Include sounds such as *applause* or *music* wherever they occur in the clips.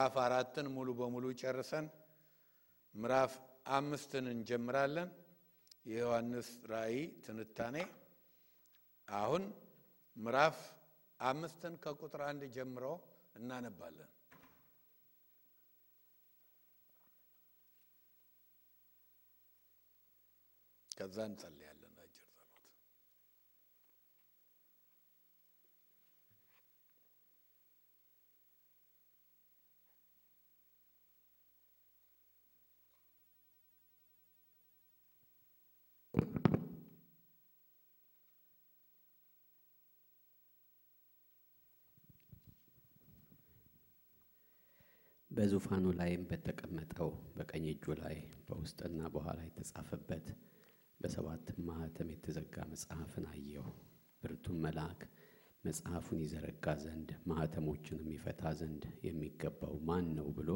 ምዕራፍ አራትን ሙሉ በሙሉ ጨርሰን ምዕራፍ አምስትን እንጀምራለን። የዮሐንስ ራእይ ትንታኔ አሁን ምዕራፍ አምስትን ከቁጥር አንድ ጀምሮ እናነባለን። ከዛ እንጸልያለን አጭር ጸሎት። በዙፋኑ ላይም በተቀመጠው በቀኝ እጁ ላይ በውስጥና በኋላ የተጻፈበት በሰባትም ማኅተም የተዘጋ መጽሐፍን አየሁ። ብርቱም መልአክ መጽሐፉን ይዘረጋ ዘንድ ማኅተሞቹንም ይፈታ ዘንድ የሚገባው ማን ነው ብሎ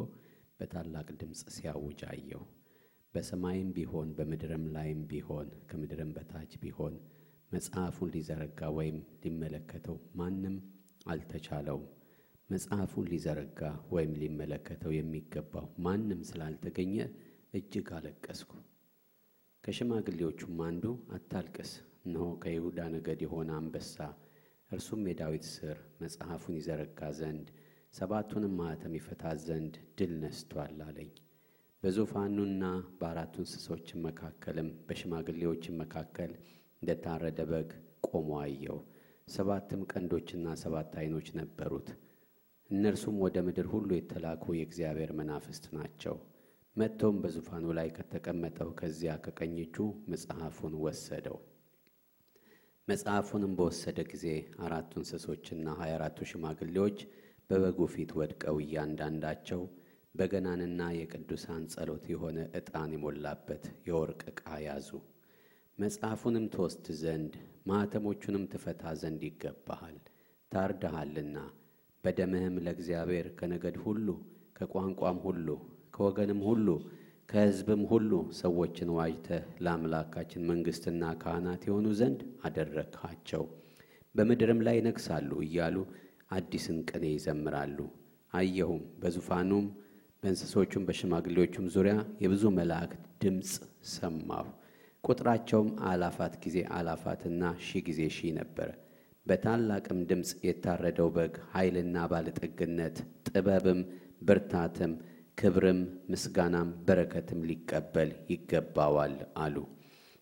በታላቅ ድምፅ ሲያውጅ አየሁ። በሰማይም ቢሆን በምድርም ላይም ቢሆን ከምድርም በታች ቢሆን መጽሐፉን ሊዘረጋ ወይም ሊመለከተው ማንም አልተቻለውም። መጽሐፉን ሊዘረጋ ወይም ሊመለከተው የሚገባው ማንም ስላልተገኘ እጅግ አለቀስኩ። ከሽማግሌዎቹም አንዱ አታልቅስ፣ እነሆ ከይሁዳ ነገድ የሆነ አንበሳ እርሱም የዳዊት ሥር መጽሐፉን ይዘረጋ ዘንድ ሰባቱንም ማኅተም ይፈታ ዘንድ ድል ነስቶአል አለኝ። በዙፋኑና በአራቱ እንስሶችም መካከልም በሽማግሌዎችም መካከል እንደታረደ በግ ቆሞ አየሁ። ሰባትም ቀንዶችና ሰባት ዓይኖች ነበሩት። እነርሱም ወደ ምድር ሁሉ የተላኩ የእግዚአብሔር መናፍስት ናቸው። መጥተውም በዙፋኑ ላይ ከተቀመጠው ከዚያ ከቀኝ እጁ መጽሐፉን ወሰደው። መጽሐፉንም በወሰደ ጊዜ አራቱ እንስሶችና ሀያ አራቱ ሽማግሌዎች በበጉ ፊት ወድቀው እያንዳንዳቸው በገናንና የቅዱሳን ጸሎት የሆነ ዕጣን የሞላበት የወርቅ ዕቃ ያዙ። መጽሐፉንም ትወስድ ዘንድ ማኅተሞቹንም ትፈታ ዘንድ ይገባሃል፣ ታርደሃልና በደምህም ለእግዚአብሔር ከነገድ ሁሉ ከቋንቋም ሁሉ ከወገንም ሁሉ ከሕዝብም ሁሉ ሰዎችን ዋጅተህ ለአምላካችን መንግሥትና ካህናት የሆኑ ዘንድ አደረግሃቸው፣ በምድርም ላይ ይነግሣሉ እያሉ አዲስን ቅኔ ይዘምራሉ። አየሁም፣ በዙፋኑም በእንስሶቹም በሽማግሌዎቹም ዙሪያ የብዙ መላእክት ድምፅ ሰማሁ። ቁጥራቸውም አላፋት ጊዜ አላፋትና ሺህ ጊዜ ሺህ ነበረ። በታላቅም ድምፅ የታረደው በግ ኃይልና ባለጠግነት፣ ጥበብም፣ ብርታትም፣ ክብርም፣ ምስጋናም፣ በረከትም ሊቀበል ይገባዋል አሉ።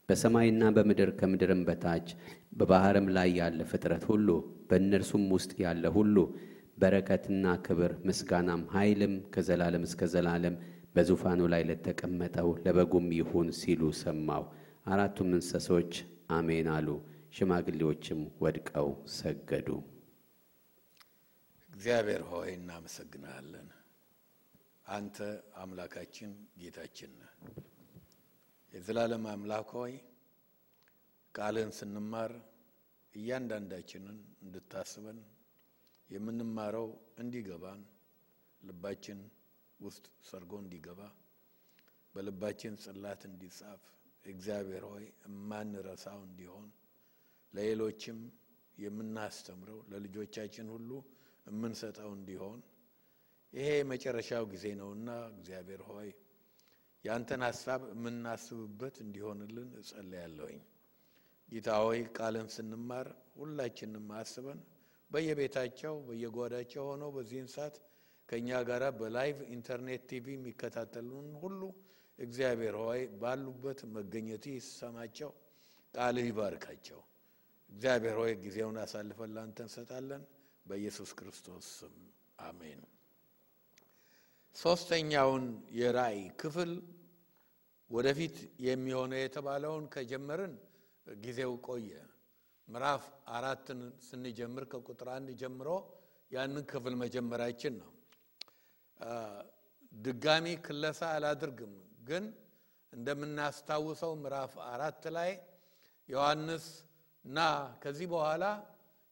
በሰማይና በምድር ከምድርም በታች በባሕርም ላይ ያለ ፍጥረት ሁሉ በእነርሱም ውስጥ ያለ ሁሉ በረከትና ክብር ምስጋናም ኃይልም ከዘላለም እስከ ዘላለም በዙፋኑ ላይ ለተቀመጠው ለበጉም ይሁን ሲሉ ሰማሁ። አራቱም እንስሶች አሜን አሉ። ሽማግሌዎችም ወድቀው ሰገዱ። እግዚአብሔር ሆይ እናመሰግናለን። አንተ አምላካችን ጌታችን ነህ። የዘላለም አምላክ ሆይ ቃልህን ስንማር እያንዳንዳችንን እንድታስበን የምንማረው እንዲገባን ልባችን ውስጥ ሰርጎ እንዲገባ በልባችን ጽላት እንዲጻፍ እግዚአብሔር ሆይ የማንረሳው እንዲሆን ለሌሎችም የምናስተምረው ለልጆቻችን ሁሉ የምንሰጠው እንዲሆን ይሄ የመጨረሻው ጊዜ ነውና እግዚአብሔር ሆይ ያንተን ሀሳብ የምናስብበት እንዲሆንልን እጸልያለሁኝ። ጌታ ሆይ ቃልን ስንማር ሁላችንም አስበን በየቤታቸው በየጓዳቸው ሆነው በዚህን ሰዓት ከእኛ ጋር በ live Internet TV የሚከታተሉን ሁሉ እግዚአብሔር ሆይ ባሉበት መገኘት ይሰማቸው፣ ቃልህ ይባርካቸው። እግዚአብሔር ሆይ ጊዜውን አሳልፈን ላንተ እንሰጣለን። በኢየሱስ ክርስቶስ ስም አሜን። ሶስተኛውን የራእይ ክፍል ወደፊት የሚሆነው የተባለውን ከጀመርን ጊዜው ቆየ። ምዕራፍ አራትን ስንጀምር ከቁጥር አንድ ጀምሮ ያንን ክፍል መጀመራችን ነው። ድጋሚ ክለሳ አላድርግም፣ ግን እንደምናስታውሰው ምዕራፍ አራት ላይ ዮሐንስ እና ከዚህ በኋላ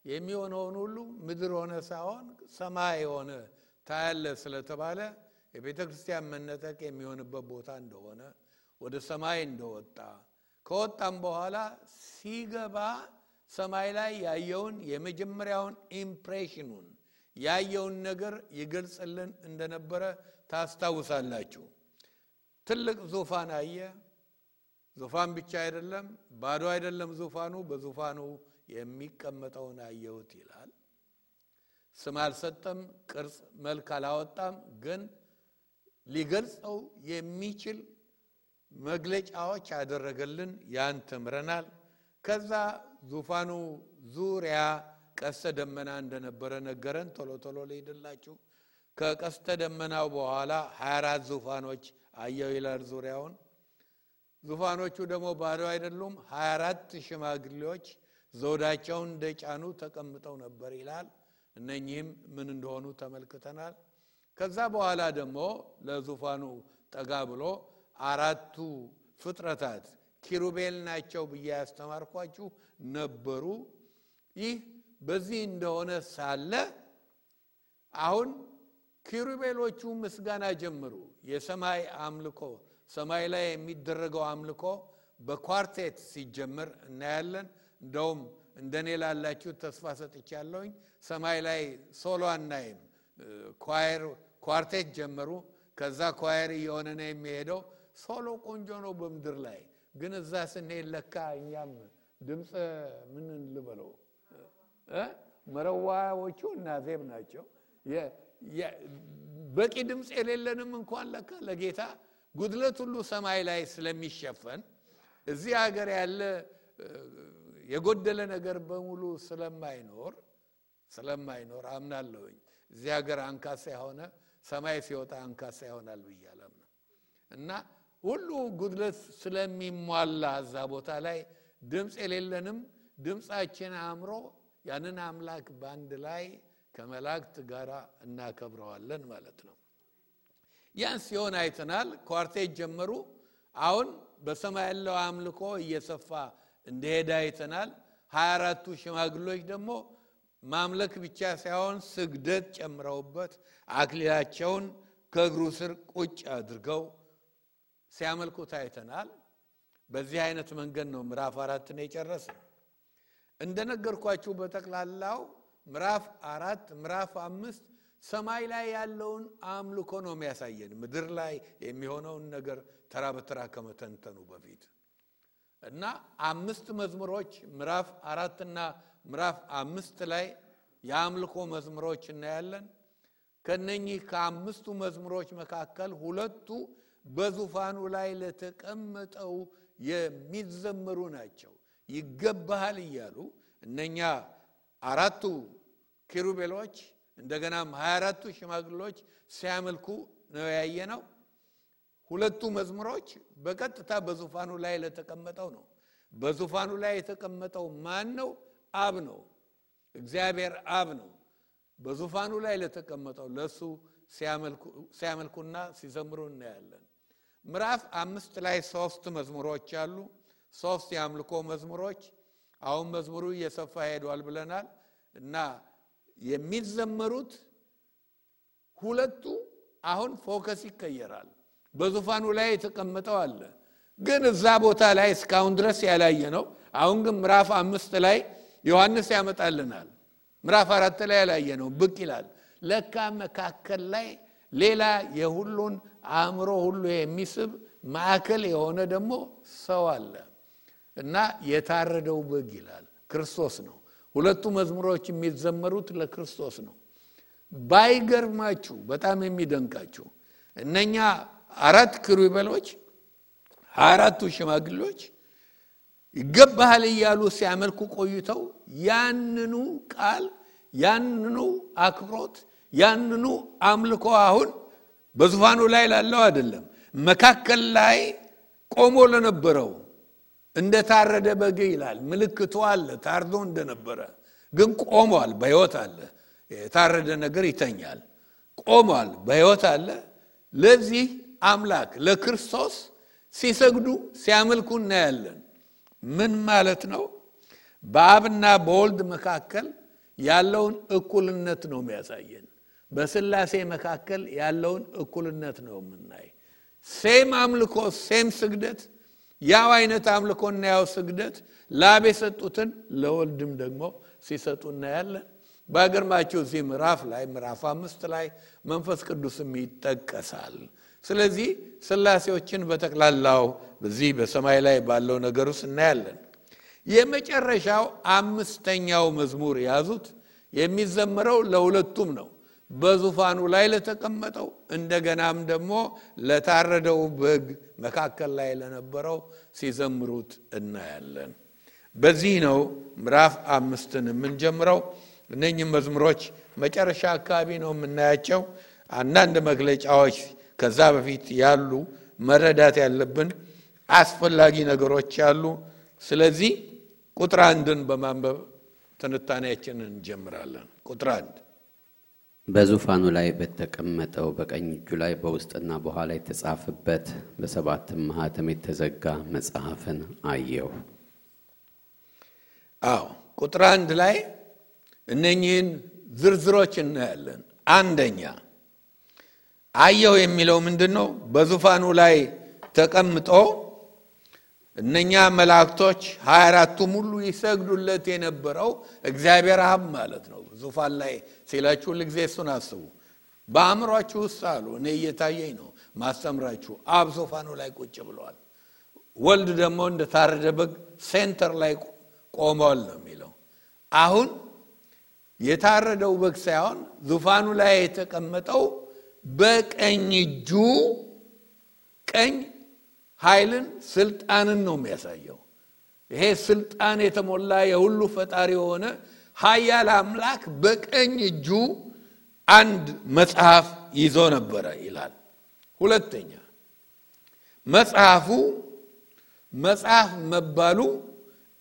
የሚሆነውን ሁሉ ምድር ሆነ ሳይሆን ሰማይ ሆነ ታያለ ስለተባለ የቤተ ክርስቲያን መነጠቅ የሚሆንበት ቦታ እንደሆነ ወደ ሰማይ እንደወጣ ከወጣም በኋላ ሲገባ ሰማይ ላይ ያየውን የመጀመሪያውን impression ኑን ያየውን ነገር ይገልጽልን እንደነበረ ታስታውሳላችሁ። ትልቅ ዙፋን አየ። ዙፋን ብቻ አይደለም፣ ባዶ አይደለም ዙፋኑ፣ በዙፋኑ የሚቀመጠውን አየሁት ይላል። ስም አልሰጠም፣ ቅርጽ መልክ አላወጣም። ግን ሊገልጸው የሚችል መግለጫዎች ያደረገልን ያን ተምረናል። ከዛ ዙፋኑ ዙሪያ ቀስተ ደመና እንደነበረ ነገረን። ቶሎ ቶሎ ልሂድላችሁ። ከቀስተ ደመናው በኋላ 24 ዙፋኖች አየው ይላል ዙሪያውን። ዙፋኖቹ ደግሞ ባዶ አይደሉም። 24 ሽማግሌዎች ዘውዳቸውን እንደጫኑ ተቀምጠው ነበር ይላል። እነኚህም ምን እንደሆኑ ተመልክተናል። ከዛ በኋላ ደግሞ ለዙፋኑ ጠጋ ብሎ አራቱ ፍጥረታት ኪሩቤል ናቸው ብዬ ያስተማርኳችሁ ነበሩ። ይህ በዚህ እንደሆነ ሳለ አሁን ኪሩቤሎቹ ምስጋና ጀምሩ። የሰማይ አምልኮ ሰማይ ላይ የሚደረገው አምልኮ በ quartet ሲጀምር እናያለን። እንደውም እንደኔ ላላችሁ ተስፋ ሰጥቻለሁኝ። ሰማይ ላይ solo አናይም። choir quartet ጀመሩ። ከዛ choir እየሆነ ነው የሚሄደው። solo ቆንጆ ነው በምድር ላይ ግን እዛ ስንሄድ ለካ እኛም ድምፅ ምን ልበለው መረዋዎቹ እናዜብ ናቸው። በቂ ድምፅ የሌለንም እንኳን ለካ ለጌታ ጉድለት ሁሉ ሰማይ ላይ ስለሚሸፈን እዚህ ሀገር ያለ የጎደለ ነገር በሙሉ ስለማይኖር ስለማይኖር አምናለሁኝ። እዚህ ሀገር አንካሳ የሆነ ሰማይ ሲወጣ አንካሳ ይሆናል ብዬ እና ሁሉ ጉድለት ስለሚሟላ እዛ ቦታ ላይ ድምፅ የሌለንም ድምፃችን አእምሮ ያንን አምላክ በአንድ ላይ ከመላእክት ጋር እናከብረዋለን ማለት ነው። ያን ሲሆን አይተናል። ኳርቴት ጀመሩ። አሁን በሰማይ ያለው አምልኮ እየሰፋ እንደሄደ አይተናል። ሀያ አራቱ ሽማግሎች ደግሞ ማምለክ ብቻ ሳይሆን ስግደት ጨምረውበት አክሊላቸውን ከእግሩ ስር ቁጭ አድርገው ሲያመልኩት አይተናል። በዚህ አይነት መንገድ ነው ምዕራፍ አራትን የጨረሰ። እንደነገርኳችሁ በጠቅላላው ምዕራፍ አራት ምዕራፍ አምስት ሰማይ ላይ ያለውን አምልኮ ነው የሚያሳየን ምድር ላይ የሚሆነውን ነገር ተራ በተራ ከመተንተኑ በፊት እና አምስት መዝሙሮች ምዕራፍ አራትና ምዕራፍ አምስት ላይ የአምልኮ መዝሙሮች እናያለን። ከነኚህ ከአምስቱ መዝሙሮች መካከል ሁለቱ በዙፋኑ ላይ ለተቀመጠው የሚዘመሩ ናቸው። ይገባሃል እያሉ እነኛ አራቱ ኪሩቤሎች እንደገናም ሀያ አራቱ ሽማግሎች ሲያመልኩ ነው ያየ ነው። ሁለቱ መዝሙሮች በቀጥታ በዙፋኑ ላይ ለተቀመጠው ነው። በዙፋኑ ላይ የተቀመጠው ማን ነው? አብ ነው። እግዚአብሔር አብ ነው። በዙፋኑ ላይ ለተቀመጠው ለእሱ ሲያመልኩና ሲዘምሩ እናያለን። ምዕራፍ አምስት ላይ ሶስት መዝሙሮች አሉ። ሶስት የአምልኮ መዝሙሮች። አሁን መዝሙሩ እየሰፋ ሄዷል ብለናል እና የሚዘመሩት ሁለቱ አሁን focus ይቀየራል። በዙፋኑ ላይ የተቀመጠው አለ፣ ግን እዛ ቦታ ላይ እስካሁን ድረስ ያላየ ነው። አሁን ግን ምዕራፍ አምስት ላይ ዮሐንስ ያመጣልናል። ምዕራፍ አራት ላይ ያላየ ነው ብቅ ይላል። ለካ መካከል ላይ ሌላ የሁሉን አእምሮ ሁሉ የሚስብ ማዕከል የሆነ ደግሞ ሰው አለ እና የታረደው በግ ይላል ክርስቶስ ነው። ሁለቱ መዝሙሮች የሚዘመሩት ለክርስቶስ ነው። ባይገርማችሁ በጣም የሚደንቃችሁ እነኛ አራት ኪሩቤሎች አራቱ ሽማግሌዎች ይገባሃል እያሉ ሲያመልኩ ቆይተው ያንኑ ቃል ያንኑ አክብሮት ያንኑ አምልኮ አሁን በዙፋኑ ላይ ላለው አይደለም፣ መካከል ላይ ቆሞ ለነበረው እንደ ታረደ በግ ይላል። ምልክቱ አለ፣ ታርዶ እንደነበረ ግን ቆሟል፣ በሕይወት አለ። የታረደ ነገር ይተኛል፣ ቆሟል፣ በሕይወት አለ። ለዚህ አምላክ ለክርስቶስ ሲሰግዱ ሲያመልኩ እናያለን። ምን ማለት ነው? በአብና በወልድ መካከል ያለውን እኩልነት ነው የሚያሳየን። በስላሴ መካከል ያለውን እኩልነት ነው የምናይ። ሴም አምልኮ ሴም ስግደት፣ ያው አይነት አምልኮና ያው ስግደት ለአብ የሰጡትን ለወልድም ደግሞ ሲሰጡ እናያለን። ባይገርማችሁ እዚህ ምዕራፍ ላይ ምዕራፍ አምስት ላይ መንፈስ ቅዱስም ይጠቀሳል። ስለዚህ ስላሴዎችን በጠቅላላው በዚህ በሰማይ ላይ ባለው ነገር ውስጥ እናያለን። የመጨረሻው አምስተኛው መዝሙር የያዙት የሚዘመረው ለሁለቱም ነው። በዙፋኑ ላይ ለተቀመጠው እንደገናም ደግሞ ለታረደው በግ መካከል ላይ ለነበረው ሲዘምሩት እናያለን። በዚህ ነው ምዕራፍ አምስትን የምንጀምረው። እነኝህም መዝሙሮች መጨረሻ አካባቢ ነው የምናያቸው። አንዳንድ መግለጫዎች ከዛ በፊት ያሉ መረዳት ያለብን አስፈላጊ ነገሮች አሉ። ስለዚህ ቁጥር አንድን በማንበብ ትንታኔያችንን እንጀምራለን። ቁጥር አንድ በዙፋኑ ላይ በተቀመጠው በቀኝ እጁ ላይ በውስጥና በኋላ የተጻፈበት በሰባትም ማኅተም የተዘጋ መጽሐፍን አየሁ። አዎ ቁጥር አንድ ላይ እነኚህን ዝርዝሮች እናያለን። አንደኛ አየሁ የሚለው ምንድን ነው? በዙፋኑ ላይ ተቀምጦ እነኛ መላእክቶች ሀያ አራቱም ሁሉ ይሰግዱለት የነበረው እግዚአብሔር አብ ማለት ነው። ዙፋን ላይ ሲላችሁ ሁልጊዜ እሱን አስቡ። በአእምሯችሁ ውስጥ አሉ። እኔ እየታየኝ ነው ማስተምራችሁ። አብ ዙፋኑ ላይ ቁጭ ብለዋል። ወልድ ደግሞ እንደ ታረደ በግ center ላይ ቆመዋል ነው የሚለው። አሁን የታረደው በግ ሳይሆን ዙፋኑ ላይ የተቀመጠው በቀኝ እጁ ቀኝ ኃይልን ስልጣንን ነው የሚያሳየው። ይሄ ስልጣን የተሞላ የሁሉ ፈጣሪ የሆነ ኃያል አምላክ በቀኝ እጁ አንድ መጽሐፍ ይዞ ነበረ ይላል። ሁለተኛ መጽሐፉ መጽሐፍ መባሉ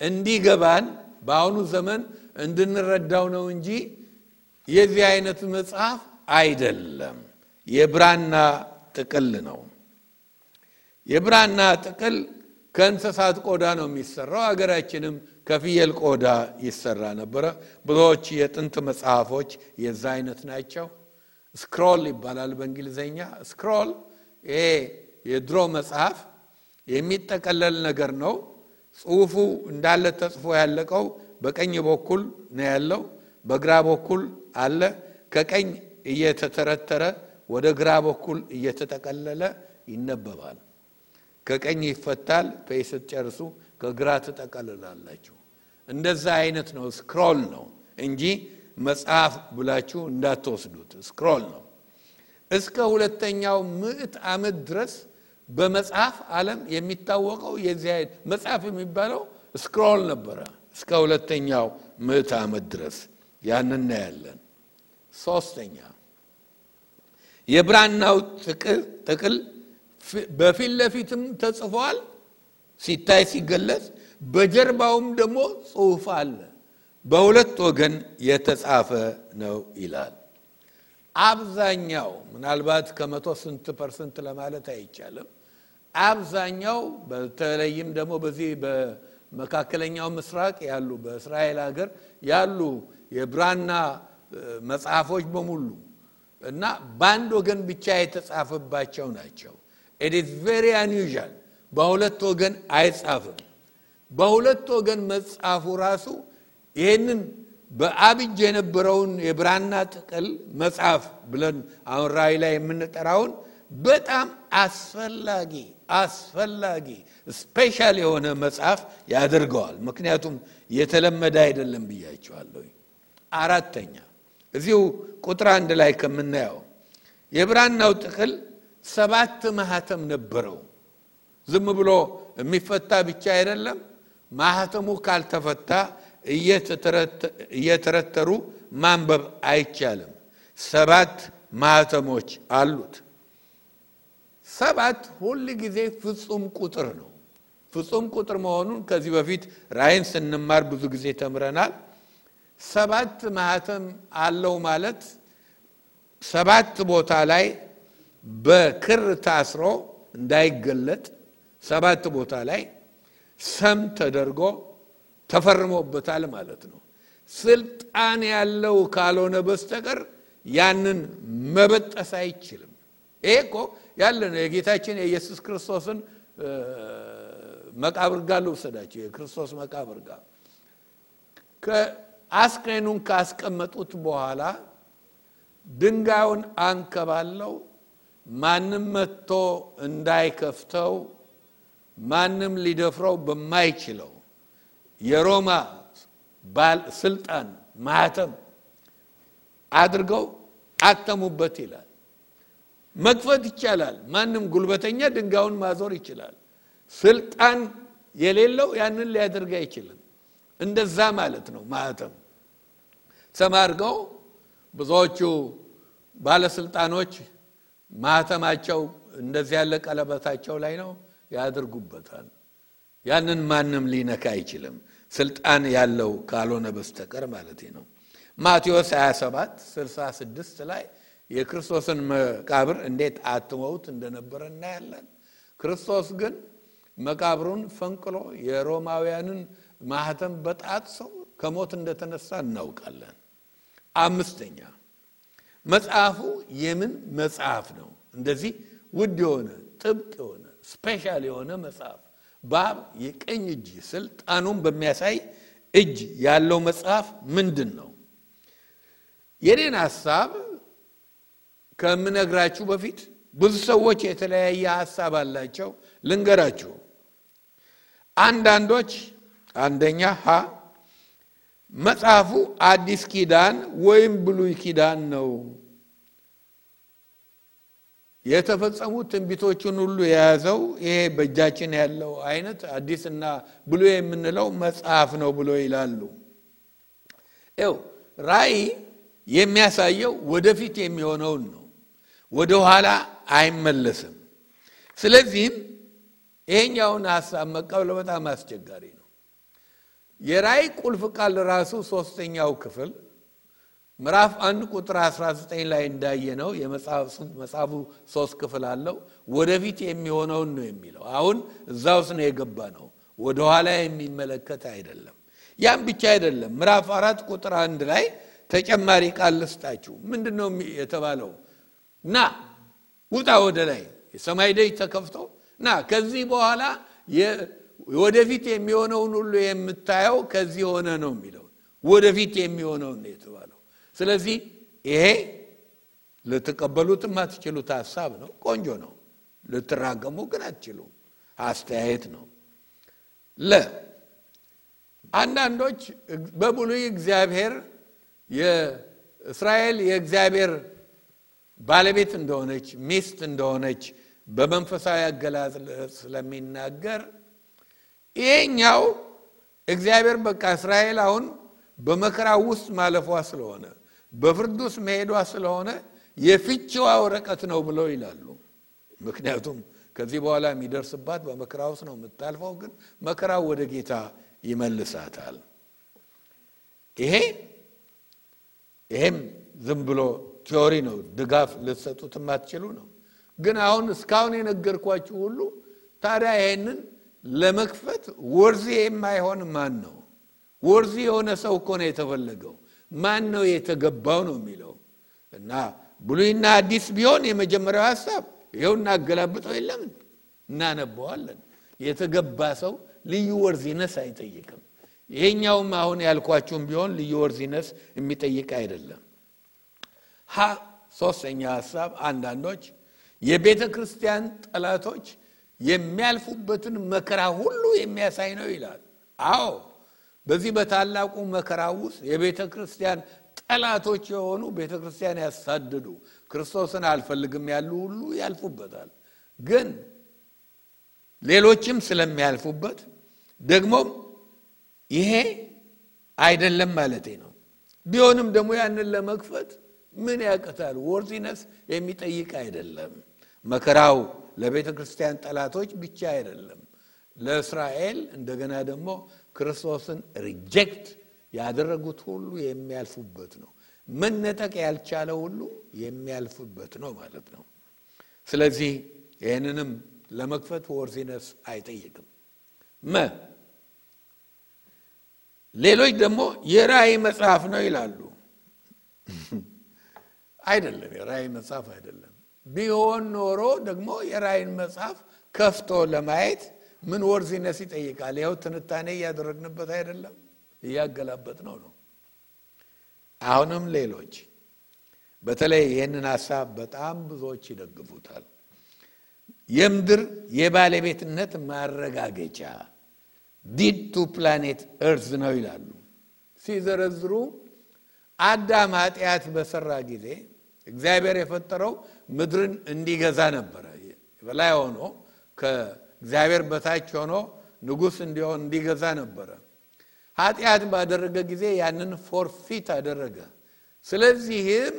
እንዲገባን በአሁኑ ዘመን እንድንረዳው ነው እንጂ የዚህ አይነት መጽሐፍ አይደለም። የብራና ጥቅል ነው። የብራና ጥቅል ከእንስሳት ቆዳ ነው የሚሰራው። ሀገራችንም ከፍየል ቆዳ ይሰራ ነበረ። ብዙዎች የጥንት መጽሐፎች የዛ አይነት ናቸው። scroll ይባላል በእንግሊዝኛ። scroll ይሄ የድሮ መጽሐፍ የሚጠቀለል ነገር ነው። ጽሁፉ እንዳለ ተጽፎ ያለቀው በቀኝ በኩል ነው ያለው፣ በግራ በኩል አለ። ከቀኝ እየተተረተረ ወደ ግራ በኩል እየተጠቀለለ ይነበባል። ከቀኝ ይፈታል። page ስትጨርሱ ከግራ ትጠቀልላላችሁ። እንደዛ አይነት ነው። scroll ነው እንጂ መጽሐፍ ብላችሁ እንዳትወስዱት። scroll ነው። እስከ ሁለተኛው ምዕት ዓመት ድረስ በመጽሐፍ ዓለም የሚታወቀው የዚህ አይነት መጽሐፍ የሚባለው scroll ነበረ። እስከ ሁለተኛው ምዕት ዓመት ድረስ ያን እናያለን። ሶስተኛ የብራናው ጥቅል በፊት ለፊትም ተጽፏል ሲታይ ሲገለጽ፣ በጀርባውም ደግሞ ጽሑፍ አለ። በሁለት ወገን የተጻፈ ነው ይላል። አብዛኛው ምናልባት ከመቶ ስንት percent ለማለት አይቻልም። አብዛኛው በተለይም ደግሞ በዚህ በመካከለኛው ምስራቅ ያሉ በእስራኤል ሀገር ያሉ የብራና መጽሐፎች በሙሉ እና በአንድ ወገን ብቻ የተጻፈባቸው ናቸው። It is very unusual። በሁለት ወገን አይጻፍም። በሁለት ወገን መጻፉ ራሱ ይህንን በአብ እጅ የነበረውን የብራና ጥቅል መጽሐፍ ብለን አሁን ራእይ ላይ የምንጠራውን በጣም አስፈላጊ አስፈላጊ special የሆነ መጽሐፍ ያደርገዋል። ምክንያቱም የተለመደ አይደለም ብያቸዋለሁ። አራተኛ እዚሁ ቁጥር አንድ ላይ ከምናየው የብራናው ጥቅል ሰባት ማህተም ነበረው። ዝም ብሎ የሚፈታ ብቻ አይደለም። ማህተሙ ካልተፈታ እየተረተሩ ማንበብ አይቻልም። ሰባት ማህተሞች አሉት። ሰባት ሁል ጊዜ ፍጹም ቁጥር ነው። ፍጹም ቁጥር መሆኑን ከዚህ በፊት ራእይን ስንማር ብዙ ጊዜ ተምረናል። ሰባት ማህተም አለው ማለት ሰባት ቦታ ላይ በክር ታስሮ እንዳይገለጥ ሰባት ቦታ ላይ ሰም ተደርጎ ተፈርሞበታል ማለት ነው። ስልጣን ያለው ካልሆነ በስተቀር ያንን መበጠስ አይችልም። ይሄ እኮ ያለ ነው። የጌታችን የኢየሱስ ክርስቶስን መቃብር ጋር ልውሰዳቸው። የክርስቶስ መቃብር ጋር አስክሬኑን ካስቀመጡት በኋላ ድንጋዩን አንከባለው ማንም መጥቶ እንዳይከፍተው ማንም ሊደፍረው በማይችለው የሮማ ስልጣን ማህተም አድርገው አተሙበት ይላል። መክፈት ይቻላል። ማንም ጉልበተኛ ድንጋዩን ማዞር ይችላል። ስልጣን የሌለው ያንን ሊያደርግ አይችልም። እንደዛ ማለት ነው ማህተም ሰማ አድርገው ብዙዎቹ ባለስልጣኖች ማህተማቸው እንደዚህ ያለ ቀለበታቸው ላይ ነው ያደርጉበታል። ያንን ማንም ሊነካ አይችልም፣ ስልጣን ያለው ካልሆነ በስተቀር ማለት ነው። ማቴዎስ 27 66 ላይ የክርስቶስን መቃብር እንዴት አትመውት እንደነበረ እናያለን። ክርስቶስ ግን መቃብሩን ፈንቅሎ የሮማውያንን ማህተም በጣጥሰው ከሞት እንደተነሳ እናውቃለን። አምስተኛ መጽሐፉ የምን መጽሐፍ ነው? እንደዚህ ውድ የሆነ ጥብቅ የሆነ special የሆነ መጽሐፍ በአብ የቀኝ እጅ ስልጣኑን በሚያሳይ እጅ ያለው መጽሐፍ ምንድን ነው? የኔን ሀሳብ ከምነግራችሁ በፊት ብዙ ሰዎች የተለያየ ሀሳብ አላቸው። ልንገራችሁ። አንዳንዶች አንደኛ ሀ መጽሐፉ አዲስ ኪዳን ወይም ብሉይ ኪዳን ነው። የተፈጸሙ ትንቢቶችን ሁሉ የያዘው ይሄ በእጃችን ያለው አይነት አዲስና ብሉይ የምንለው መጽሐፍ ነው ብሎ ይላሉ። ው ራእይ የሚያሳየው ወደፊት የሚሆነውን ነው። ወደ ኋላ አይመለስም። ስለዚህም ይሄኛውን ሀሳብ መቀበል በጣም አስቸጋሪ ነው። የራእይ ቁልፍ ቃል ራሱ ሶስተኛው ክፍል ምዕራፍ አንድ ቁጥር 19 ላይ እንዳየነው የመጽሐፉ ሶስት ክፍል አለው። ወደፊት የሚሆነውን ነው የሚለው። አሁን እዛ ውስጥ ነው የገባ ነው። ወደኋላ የሚመለከት አይደለም። ያም ብቻ አይደለም። ምዕራፍ አራት ቁጥር አንድ ላይ ተጨማሪ ቃል ልስጣችሁ። ምንድን ነው የተባለው? ና ውጣ ወደ ላይ የሰማይ ደጅ ተከፍቶ ና ከዚህ በኋላ ወደፊት የሚሆነውን ሁሉ የምታየው ከዚህ ሆነ ነው የሚለው። ወደፊት የሚሆነውን ነው የተባለው። ስለዚህ ይሄ ልትቀበሉት የማትችሉት ሀሳብ ነው። ቆንጆ ነው። ልትራገሙ ግን አትችሉም። አስተያየት ነው። ለ አንዳንዶች በብሉይ እግዚአብሔር የእስራኤል የእግዚአብሔር ባለቤት እንደሆነች ሚስት እንደሆነች በመንፈሳዊ አገላለጽ ስለሚናገር ይሄኛው እግዚአብሔር በቃ እስራኤል አሁን በመከራ ውስጥ ማለፏ ስለሆነ በፍርድ ውስጥ መሄዷ ስለሆነ የፍቺዋ ወረቀት ነው ብለው ይላሉ። ምክንያቱም ከዚህ በኋላ የሚደርስባት በመከራ ውስጥ ነው የምታልፈው፣ ግን መከራው ወደ ጌታ ይመልሳታል። ይሄ ይሄም ዝም ብሎ ቲዎሪ ነው፣ ድጋፍ ልትሰጡት የማትችሉ ነው። ግን አሁን እስካሁን የነገርኳችሁ ሁሉ ታዲያ ይሄንን ለመክፈት ወርዚ የማይሆን ማን ነው? ወርዚ የሆነ ሰው እኮ ነው የተፈለገው። ማን ነው የተገባው ነው የሚለው እና ብሉይና አዲስ ቢሆን የመጀመሪያው ሀሳብ ይኸው እናገላብጠው የለምን እናነበዋለን። የተገባ ሰው ልዩ ወርዚነስ አይጠይቅም። ይሄኛውም አሁን ያልኳችሁም ቢሆን ልዩ ወርዚነስ የሚጠይቅ አይደለም። ሀ ሶስተኛ ሀሳብ አንዳንዶች የቤተ ክርስቲያን ጠላቶች የሚያልፉበትን መከራ ሁሉ የሚያሳይ ነው ይላል። አዎ በዚህ በታላቁ መከራ ውስጥ የቤተ ክርስቲያን ጠላቶች የሆኑ ቤተ ክርስቲያን ያሳድዱ ክርስቶስን አልፈልግም ያሉ ሁሉ ያልፉበታል። ግን ሌሎችም ስለሚያልፉበት ደግሞም ይሄ አይደለም ማለቴ ነው። ቢሆንም ደግሞ ያንን ለመክፈት ምን ያቅታል? ወርዚነስ የሚጠይቅ አይደለም። መከራው ለቤተ ክርስቲያን ጠላቶች ብቻ አይደለም፣ ለእስራኤል እንደገና ደግሞ ክርስቶስን ሪጀክት ያደረጉት ሁሉ የሚያልፉበት ነው። መነጠቅ ያልቻለ ሁሉ የሚያልፉበት ነው ማለት ነው። ስለዚህ ይህንንም ለመክፈት ወርዚነስ አይጠይቅም። መ ሌሎች ደግሞ የራእይ መጽሐፍ ነው ይላሉ። *laughs* አይደለም፣ የራእይ መጽሐፍ አይደለም። ቢሆን ኖሮ ደግሞ የራእይን መጽሐፍ ከፍቶ ለማየት ምን ወርዚነስ ይጠይቃል? ይኸው ትንታኔ እያደረግንበት አይደለም፣ እያገላበጥ ነው ነው። አሁንም ሌሎች በተለይ ይህንን ሀሳብ በጣም ብዙዎች ይደግፉታል። የምድር የባለቤትነት ማረጋገጫ deed to planet earth ነው ይላሉ። ሲዘረዝሩ አዳም ኃጢአት በሰራ ጊዜ እግዚአብሔር የፈጠረው ምድርን እንዲገዛ ነበረ። በላይ ሆኖ ከእግዚአብሔር በታች ሆኖ ንጉሥ እንዲሆን እንዲገዛ ነበረ። ኃጢአት ባደረገ ጊዜ ያንን forfeit አደረገ። ስለዚህም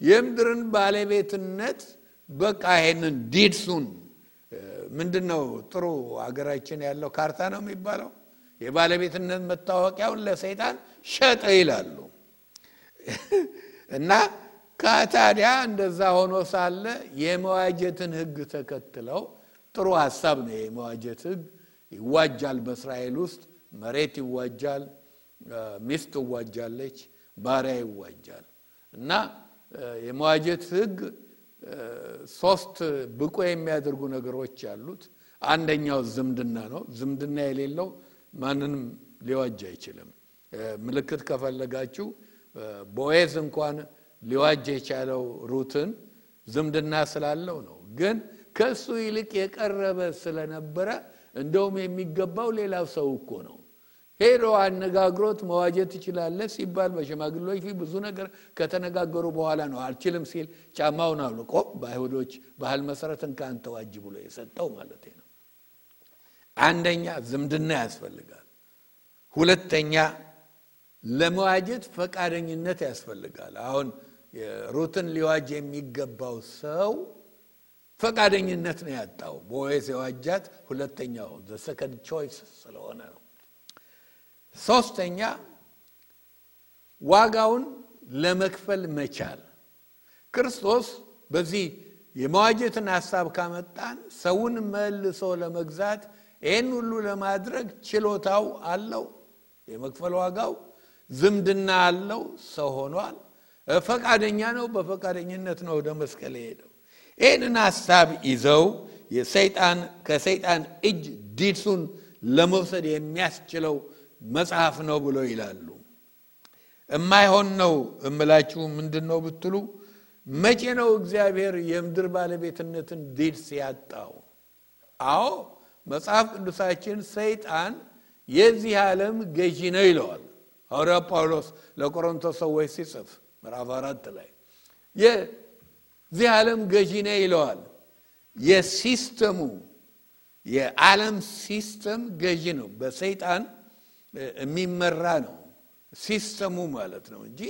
የምድርን ባለቤትነት በቃ ይሄንን deeds ኡን ምንድን ነው ጥሩ ሀገራችን ያለው ካርታ ነው የሚባለው የባለቤትነት መታወቂያውን ለሰይጣን ሸጠ ይላሉ። እና ከታዲያ እንደዛ ሆኖ ሳለ የመዋጀትን ሕግ ተከትለው ጥሩ ሀሳብ ነው። የመዋጀት ሕግ ይዋጃል። በእስራኤል ውስጥ መሬት ይዋጃል፣ ሚስት ትዋጃለች፣ ባሪያ ይዋጃል። እና የመዋጀት ሕግ ሶስት ብቁ የሚያደርጉ ነገሮች ያሉት፣ አንደኛው ዝምድና ነው። ዝምድና የሌለው ማንንም ሊዋጅ አይችልም። ምልክት ከፈለጋችሁ ቦዔዝ እንኳን ሊዋጅ የቻለው ሩትን ዝምድና ስላለው ነው። ግን ከእሱ ይልቅ የቀረበ ስለነበረ እንደውም የሚገባው ሌላው ሰው እኮ ነው። ሄዶ አነጋግሮት መዋጀት ትችላለህ ሲባል በሽማግሌዎች ፊት ብዙ ነገር ከተነጋገሩ በኋላ ነው አልችልም ሲል ጫማውን አውልቆ በአይሁዶች ባህል መሰረት እንካ አንተ ዋጅ ብሎ የሰጠው ማለት ነው። አንደኛ ዝምድና ያስፈልጋል። ሁለተኛ ለመዋጀት ፈቃደኝነት ያስፈልጋል። አሁን ሩትን ሊዋጅ የሚገባው ሰው ፈቃደኝነት ነው ያጣው። ቦዔዝ የዋጃት ሁለተኛው the second choice ስለሆነ ነው። ሶስተኛ ዋጋውን ለመክፈል መቻል። ክርስቶስ በዚህ የመዋጀትን ሀሳብ ካመጣን ሰውን መልሶ ለመግዛት ይህን ሁሉ ለማድረግ ችሎታው አለው። የመክፈል ዋጋው ዝምድና አለው። ሰው ሆኗል። ፈቃደኛ ነው። በፈቃደኝነት ነው ወደ መስቀል የሄደው። ይህንን ሀሳብ ይዘው የሰይጣን ከሰይጣን እጅ deeds ኡን ለመውሰድ የሚያስችለው መጽሐፍ ነው ብሎ ይላሉ። እማይሆን ነው እምላችሁ ምንድን ነው ብትሉ፣ መቼ ነው እግዚአብሔር የምድር ባለቤትነትን deeds ያጣው? አዎ መጽሐፍ ቅዱሳችን ሰይጣን የዚህ ዓለም ገዢ ነው ይለዋል። ሐዋርያ ጳውሎስ ለቆሮንቶስ ሰዎች ሲጽፍ ምዕራፍ አራት ላይ የዚህ ዓለም ገዢ ነው ይለዋል። የ system ኡ የዓለም system ገዢ ነው። በሰይጣን የሚመራ ነው system ኡ ማለት ነው እንጂ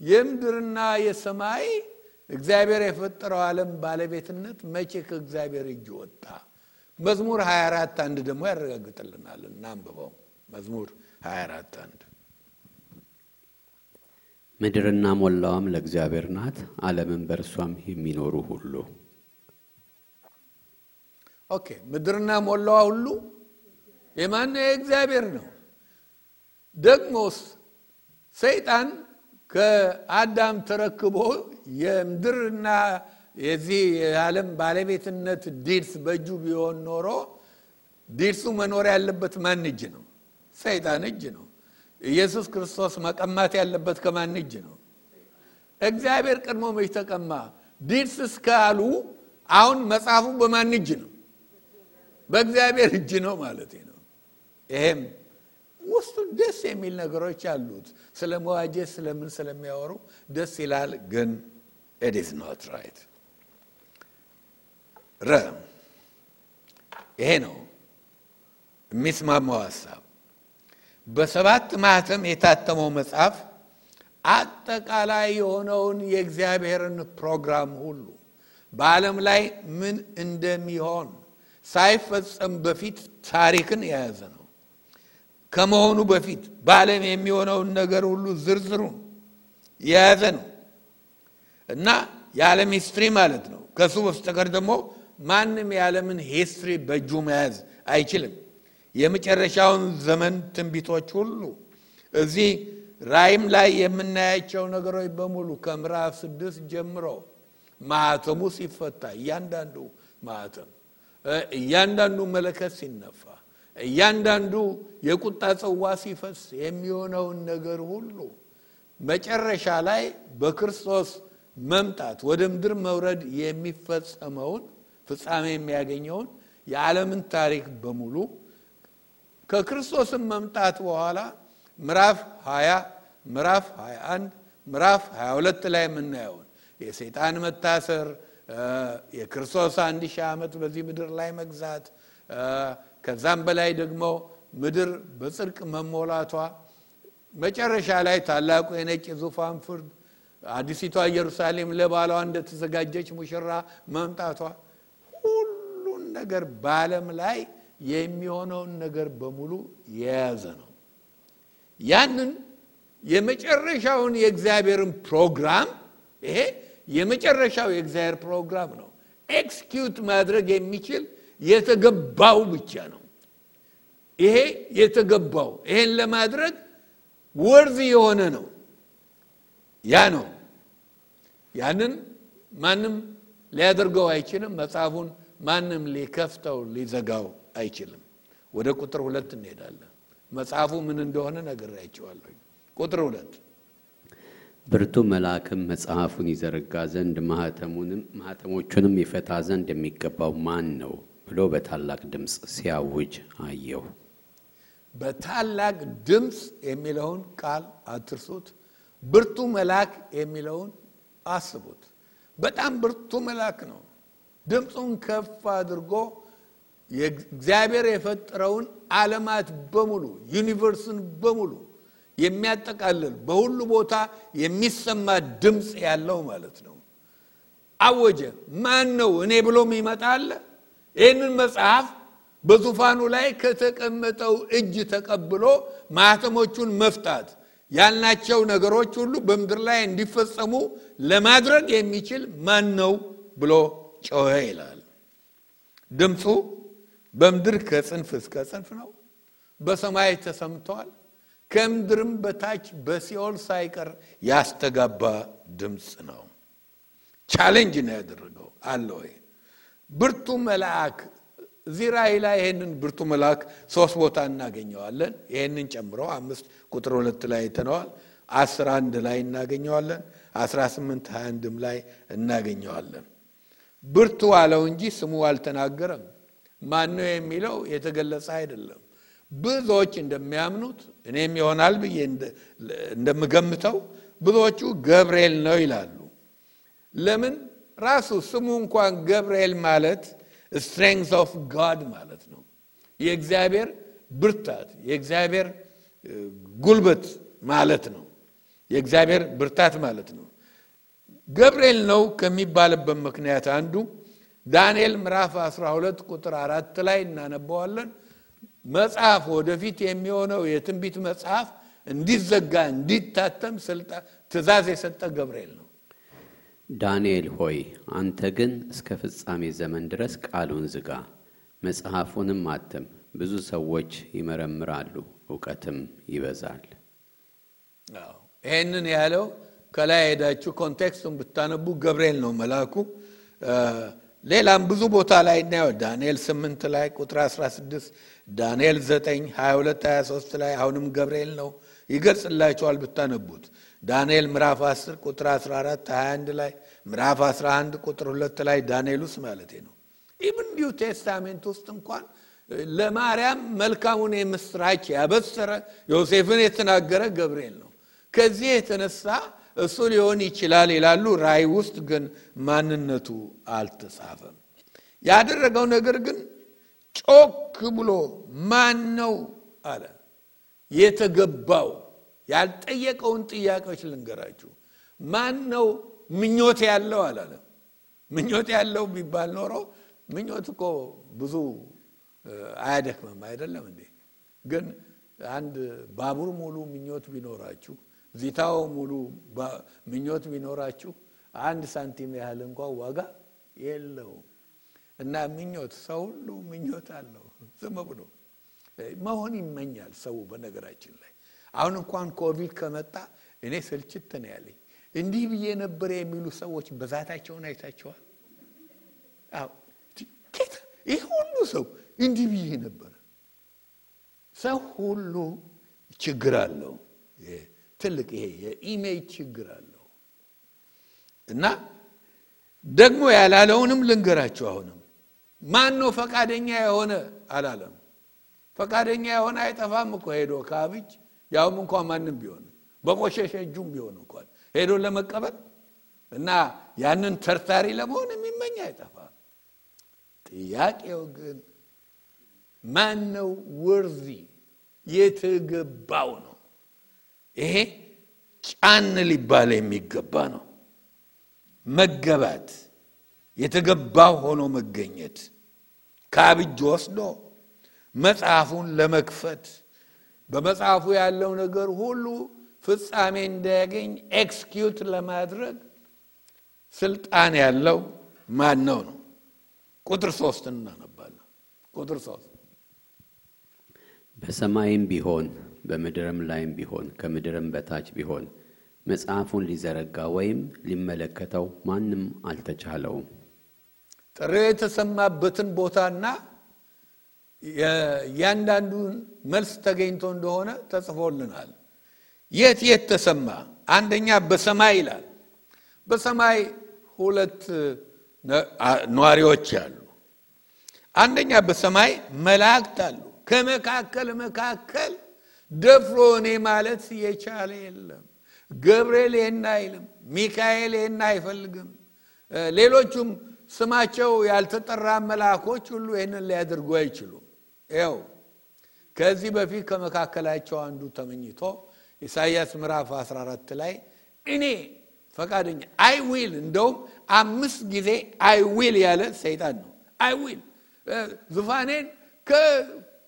የምድርና የሰማይ እግዚአብሔር የፈጠረው ዓለም ባለቤትነት መቼ ከእግዚአብሔር እጅ ወጣ? መዝሙር 24 አንድ ደግሞ ያረጋግጥልናል። እናንብበው። መዝሙር 24 አንድ ምድርና ሞላዋም ለእግዚአብሔር ናት፣ ዓለምን በእርሷም የሚኖሩ ሁሉ። Okay ምድርና ሞላዋ ሁሉ የማን የእግዚአብሔር ነው። ደግሞስ ሰይጣን ከአዳም ተረክቦ የምድርና የዚህ የዓለም ባለቤትነት deeds በእጁ ቢሆን ኖሮ deeds ኡ መኖር ያለበት ማን እጅ ነው? ሰይጣን እጅ ነው። ኢየሱስ ክርስቶስ መቀማት ያለበት ከማን እጅ ነው? እግዚአብሔር ቀድሞ መች ተቀማ? deeds እስካሉ አሁን መጽሐፉ በማን እጅ ነው? በእግዚአብሔር እጅ ነው ማለት ነው። ይሄም ውስጡ ደስ የሚል ነገሮች አሉት። ስለ መዋጀት ስለምን ስለሚያወሩ ደስ ይላል። ግን it is not right ረ ይሄ ነው የሚስማማው ሀሳብ። በሰባት ማህተም የታተመው መጽሐፍ አጠቃላይ የሆነውን የእግዚአብሔርን ፕሮግራም ሁሉ በዓለም ላይ ምን እንደሚሆን ሳይፈጸም በፊት ታሪክን የያዘ ነው። ከመሆኑ በፊት በዓለም የሚሆነውን ነገር ሁሉ ዝርዝሩን የያዘ ነው እና የዓለም history ማለት ነው። ከሱ በስተቀር ደግሞ ማንም የዓለምን history በእጁ መያዝ አይችልም። የመጨረሻውን ዘመን ትንቢቶች ሁሉ እዚህ ራእይም ላይ የምናያቸው ነገሮች በሙሉ ከምዕራፍ ስድስት ጀምሮ ማህተሙ ሲፈታ እያንዳንዱ ማህተም እያንዳንዱ መለከት ሲነፋ እያንዳንዱ የቁጣ ጽዋ ሲፈስ የሚሆነውን ነገር ሁሉ መጨረሻ ላይ በክርስቶስ መምጣት ወደ ምድር መውረድ የሚፈጸመውን ፍጻሜ የሚያገኘውን የዓለምን ታሪክ በሙሉ ከክርስቶስን መምጣት በኋላ ምዕራፍ 20 ምዕራፍ 21 ምዕራፍ 22 ላይ የምናየውን የሰይጣን መታሰር የክርስቶስ አንድ ሺህ ዓመት በዚህ ምድር ላይ መግዛት ከዛም በላይ ደግሞ ምድር በጽድቅ መሞላቷ መጨረሻ ላይ ታላቁ የነጭ ዙፋን ፍርድ አዲሲቷ ኢየሩሳሌም ለባሏ እንደተዘጋጀች ሙሽራ መምጣቷ ሁሉን ነገር በዓለም ላይ የሚሆነውን ነገር በሙሉ የያዘ ነው። ያንን የመጨረሻውን የእግዚአብሔርን ፕሮግራም ይሄ የመጨረሻው የእግዚአብሔር ፕሮግራም ነው። execute ማድረግ የሚችል የተገባው ብቻ ነው። ይሄ የተገባው ይሄን ለማድረግ ወርዝ የሆነ ነው። ያ ነው። ያንን ማንም ሊያደርገው አይችልም። መጽሐፉን ማንም ሊከፍተው ሊዘጋው አይችልም። ወደ ቁጥር ሁለት እንሄዳለን። መጽሐፉ ምን እንደሆነ ነግሬያቸዋለሁ ቁጥር ሁለት። ብርቱ መልአክም መጽሐፉን ይዘረጋ ዘንድ ማኅተሞቹንም ይፈታ ዘንድ የሚገባው ማን ነው ብሎ በታላቅ ድምፅ ሲያውጅ አየሁ። በታላቅ ድምፅ የሚለውን ቃል አትርሱት። ብርቱ መልአክ የሚለውን አስቡት። በጣም ብርቱ መልአክ ነው። ድምፁን ከፍ አድርጎ እግዚአብሔር የፈጠረውን ዓለማት በሙሉ ዩኒቨርስን በሙሉ የሚያጠቃልል በሁሉ ቦታ የሚሰማ ድምፅ ያለው ማለት ነው። አወጀ። ማን ነው እኔ ብሎም ይመጣል ይህንን መጽሐፍ በዙፋኑ ላይ ከተቀመጠው እጅ ተቀብሎ ማህተሞቹን መፍታት ያልናቸው ነገሮች ሁሉ በምድር ላይ እንዲፈጸሙ ለማድረግ የሚችል ማን ነው ብሎ ጮኸ ይላል። ድምፁ በምድር ከጽንፍ እስከ ጽንፍ ነው። በሰማይ ተሰምተዋል ከምድርም በታች በሲኦል ሳይቀር ያስተጋባ ድምፅ ነው። challenge ነው ያደረገው። አለ ወይ? ብርቱ መልአክ እዚህ ላይ ይህንን ብርቱ መልአክ ሶስት ቦታ እናገኘዋለን። ይህንን ጨምሮ አምስት ቁጥር ሁለት ላይ አይተነዋል። አስራ አንድ ላይ እናገኘዋለን። አስራ ስምንት ሀያ አንድም ላይ እናገኘዋለን። ብርቱ አለው እንጂ ስሙ አልተናገረም ማን ነው የሚለው? የተገለጸ አይደለም። ብዙዎች እንደሚያምኑት እኔም ይሆናል ብዬ እንደምገምተው ብዙዎቹ ገብርኤል ነው ይላሉ። ለምን? ራሱ ስሙ እንኳን ገብርኤል ማለት strength of God ማለት ነው። የእግዚአብሔር ብርታት የእግዚአብሔር ጉልበት ማለት ነው። የእግዚአብሔር ብርታት ማለት ነው። ገብርኤል ነው ከሚባልበት ምክንያት አንዱ ዳንኤል ምዕራፍ 12 ቁጥር አራት ላይ እናነበዋለን። መጽሐፍ ወደፊት የሚሆነው የትንቢት መጽሐፍ እንዲዘጋ እንዲታተም ትእዛዝ የሰጠ ገብርኤል ነው። ዳንኤል ሆይ አንተ ግን እስከ ፍጻሜ ዘመን ድረስ ቃሉን ዝጋ መጽሐፉንም አትም ብዙ ሰዎች ይመረምራሉ እውቀትም ይበዛል። ይህንን ያለው ከላይ ሄዳችሁ context ኡን ብታነቡ ገብርኤል ነው መልአኩ ሌላም ብዙ ቦታ ላይ እናየው። ዳንኤል 8 ላይ ቁጥር 16 ዳንኤል 9 22 23 ላይ አሁንም ገብርኤል ነው። ይገልጽላቸዋል ብታነቡት። ዳንኤል ምዕራፍ 10 ቁጥር 14 21 ላይ ምዕራፍ 11 ቁጥር 2 ላይ ዳንኤል ውስጥ ማለት ነው። even New Testament ውስጥ እንኳን ለማርያም መልካሙን የምስራች ያበሰረ ዮሴፍን የተናገረ ገብርኤል ነው። ከዚህ የተነሳ እሱ ሊሆን ይችላል ይላሉ። ራይ ውስጥ ግን ማንነቱ አልተጻፈም ያደረገው ነገር ግን ጮክ ብሎ ማን ነው አለ። የተገባው ያልጠየቀውን ጥያቄዎች ልንገራችሁ። ማን ነው ምኞት ያለው አላለም ምኞት ያለው ቢባል ኖሮ ምኞት እኮ ብዙ አያደክምም አይደለም እንዴ? ግን አንድ ባቡር ሙሉ ምኞት ቢኖራችሁ ዚታው ሙሉ ምኞት ቢኖራችሁ አንድ ሳንቲም ያህል እንኳ ዋጋ የለውም። እና ምኞት ሰው ሁሉ ምኞት አለው። ዝም ብሎ መሆን ይመኛል ሰው በነገራችን ላይ። አሁን እንኳን ኮቪድ ከመጣ እኔ ስልችት ነው ያለኝ። እንዲህ ብዬ ነበር የሚሉ ሰዎች ብዛታቸውን አይታቸዋል ይህ ሁሉ ሰው እንዲህ ብዬ ነበረ ሰው ሁሉ ችግር አለው ትልቅ ይሄ የኢሜጅ ችግር አለው እና ደግሞ ያላለውንም ልንገራችሁ። አሁንም ማን ነው ፈቃደኛ የሆነ አላለም። ፈቃደኛ የሆነ አይጠፋም እኮ ሄዶ ከአብጅ ያውም እንኳን ማንም ቢሆን በቆሸሸ እጁም ቢሆን እንኳን ሄዶ ለመቀበል እና ያንን ተርታሪ ለመሆን የሚመኝ አይጠፋም። ጥያቄው ግን ማን ነው ወርዚ የተገባው ነው። ይሄ ጫን ሊባል የሚገባ ነው። መገባት የተገባው ሆኖ መገኘት ከአብጅ ወስዶ መጽሐፉን ለመክፈት በመጽሐፉ ያለው ነገር ሁሉ ፍጻሜ እንዳያገኝ execute ለማድረግ ስልጣን ያለው ማን ነው ነው። ቁጥር ሶስት እናነባለን። ቁጥር ሶስት በሰማይም ቢሆን በምድርም ላይም ቢሆን ከምድርም በታች ቢሆን መጽሐፉን ሊዘረጋ ወይም ሊመለከተው ማንም አልተቻለውም። ጥሪው የተሰማበትን ቦታና እያንዳንዱን መልስ ተገኝቶ እንደሆነ ተጽፎልናል። የት የት ተሰማ? አንደኛ በሰማይ ይላል። በሰማይ ሁለት ነዋሪዎች አሉ። አንደኛ በሰማይ መላእክት አሉ። ከመካከል መካከል ደፍሮ እኔ ማለት የቻለ የለም። ገብርኤል ይህን አይልም። ሚካኤል ይህን አይፈልግም። ሌሎቹም ስማቸው ያልተጠራ መልአኮች ሁሉ ይህንን ሊያደርጉ አይችሉም። ይው ከዚህ በፊት ከመካከላቸው አንዱ ተመኝቶ ኢሳይያስ ምዕራፍ 14 ላይ እኔ ፈቃደኛ I will እንደውም አምስት ጊዜ I will ያለ ሰይጣን ነው። I will ዙፋኔን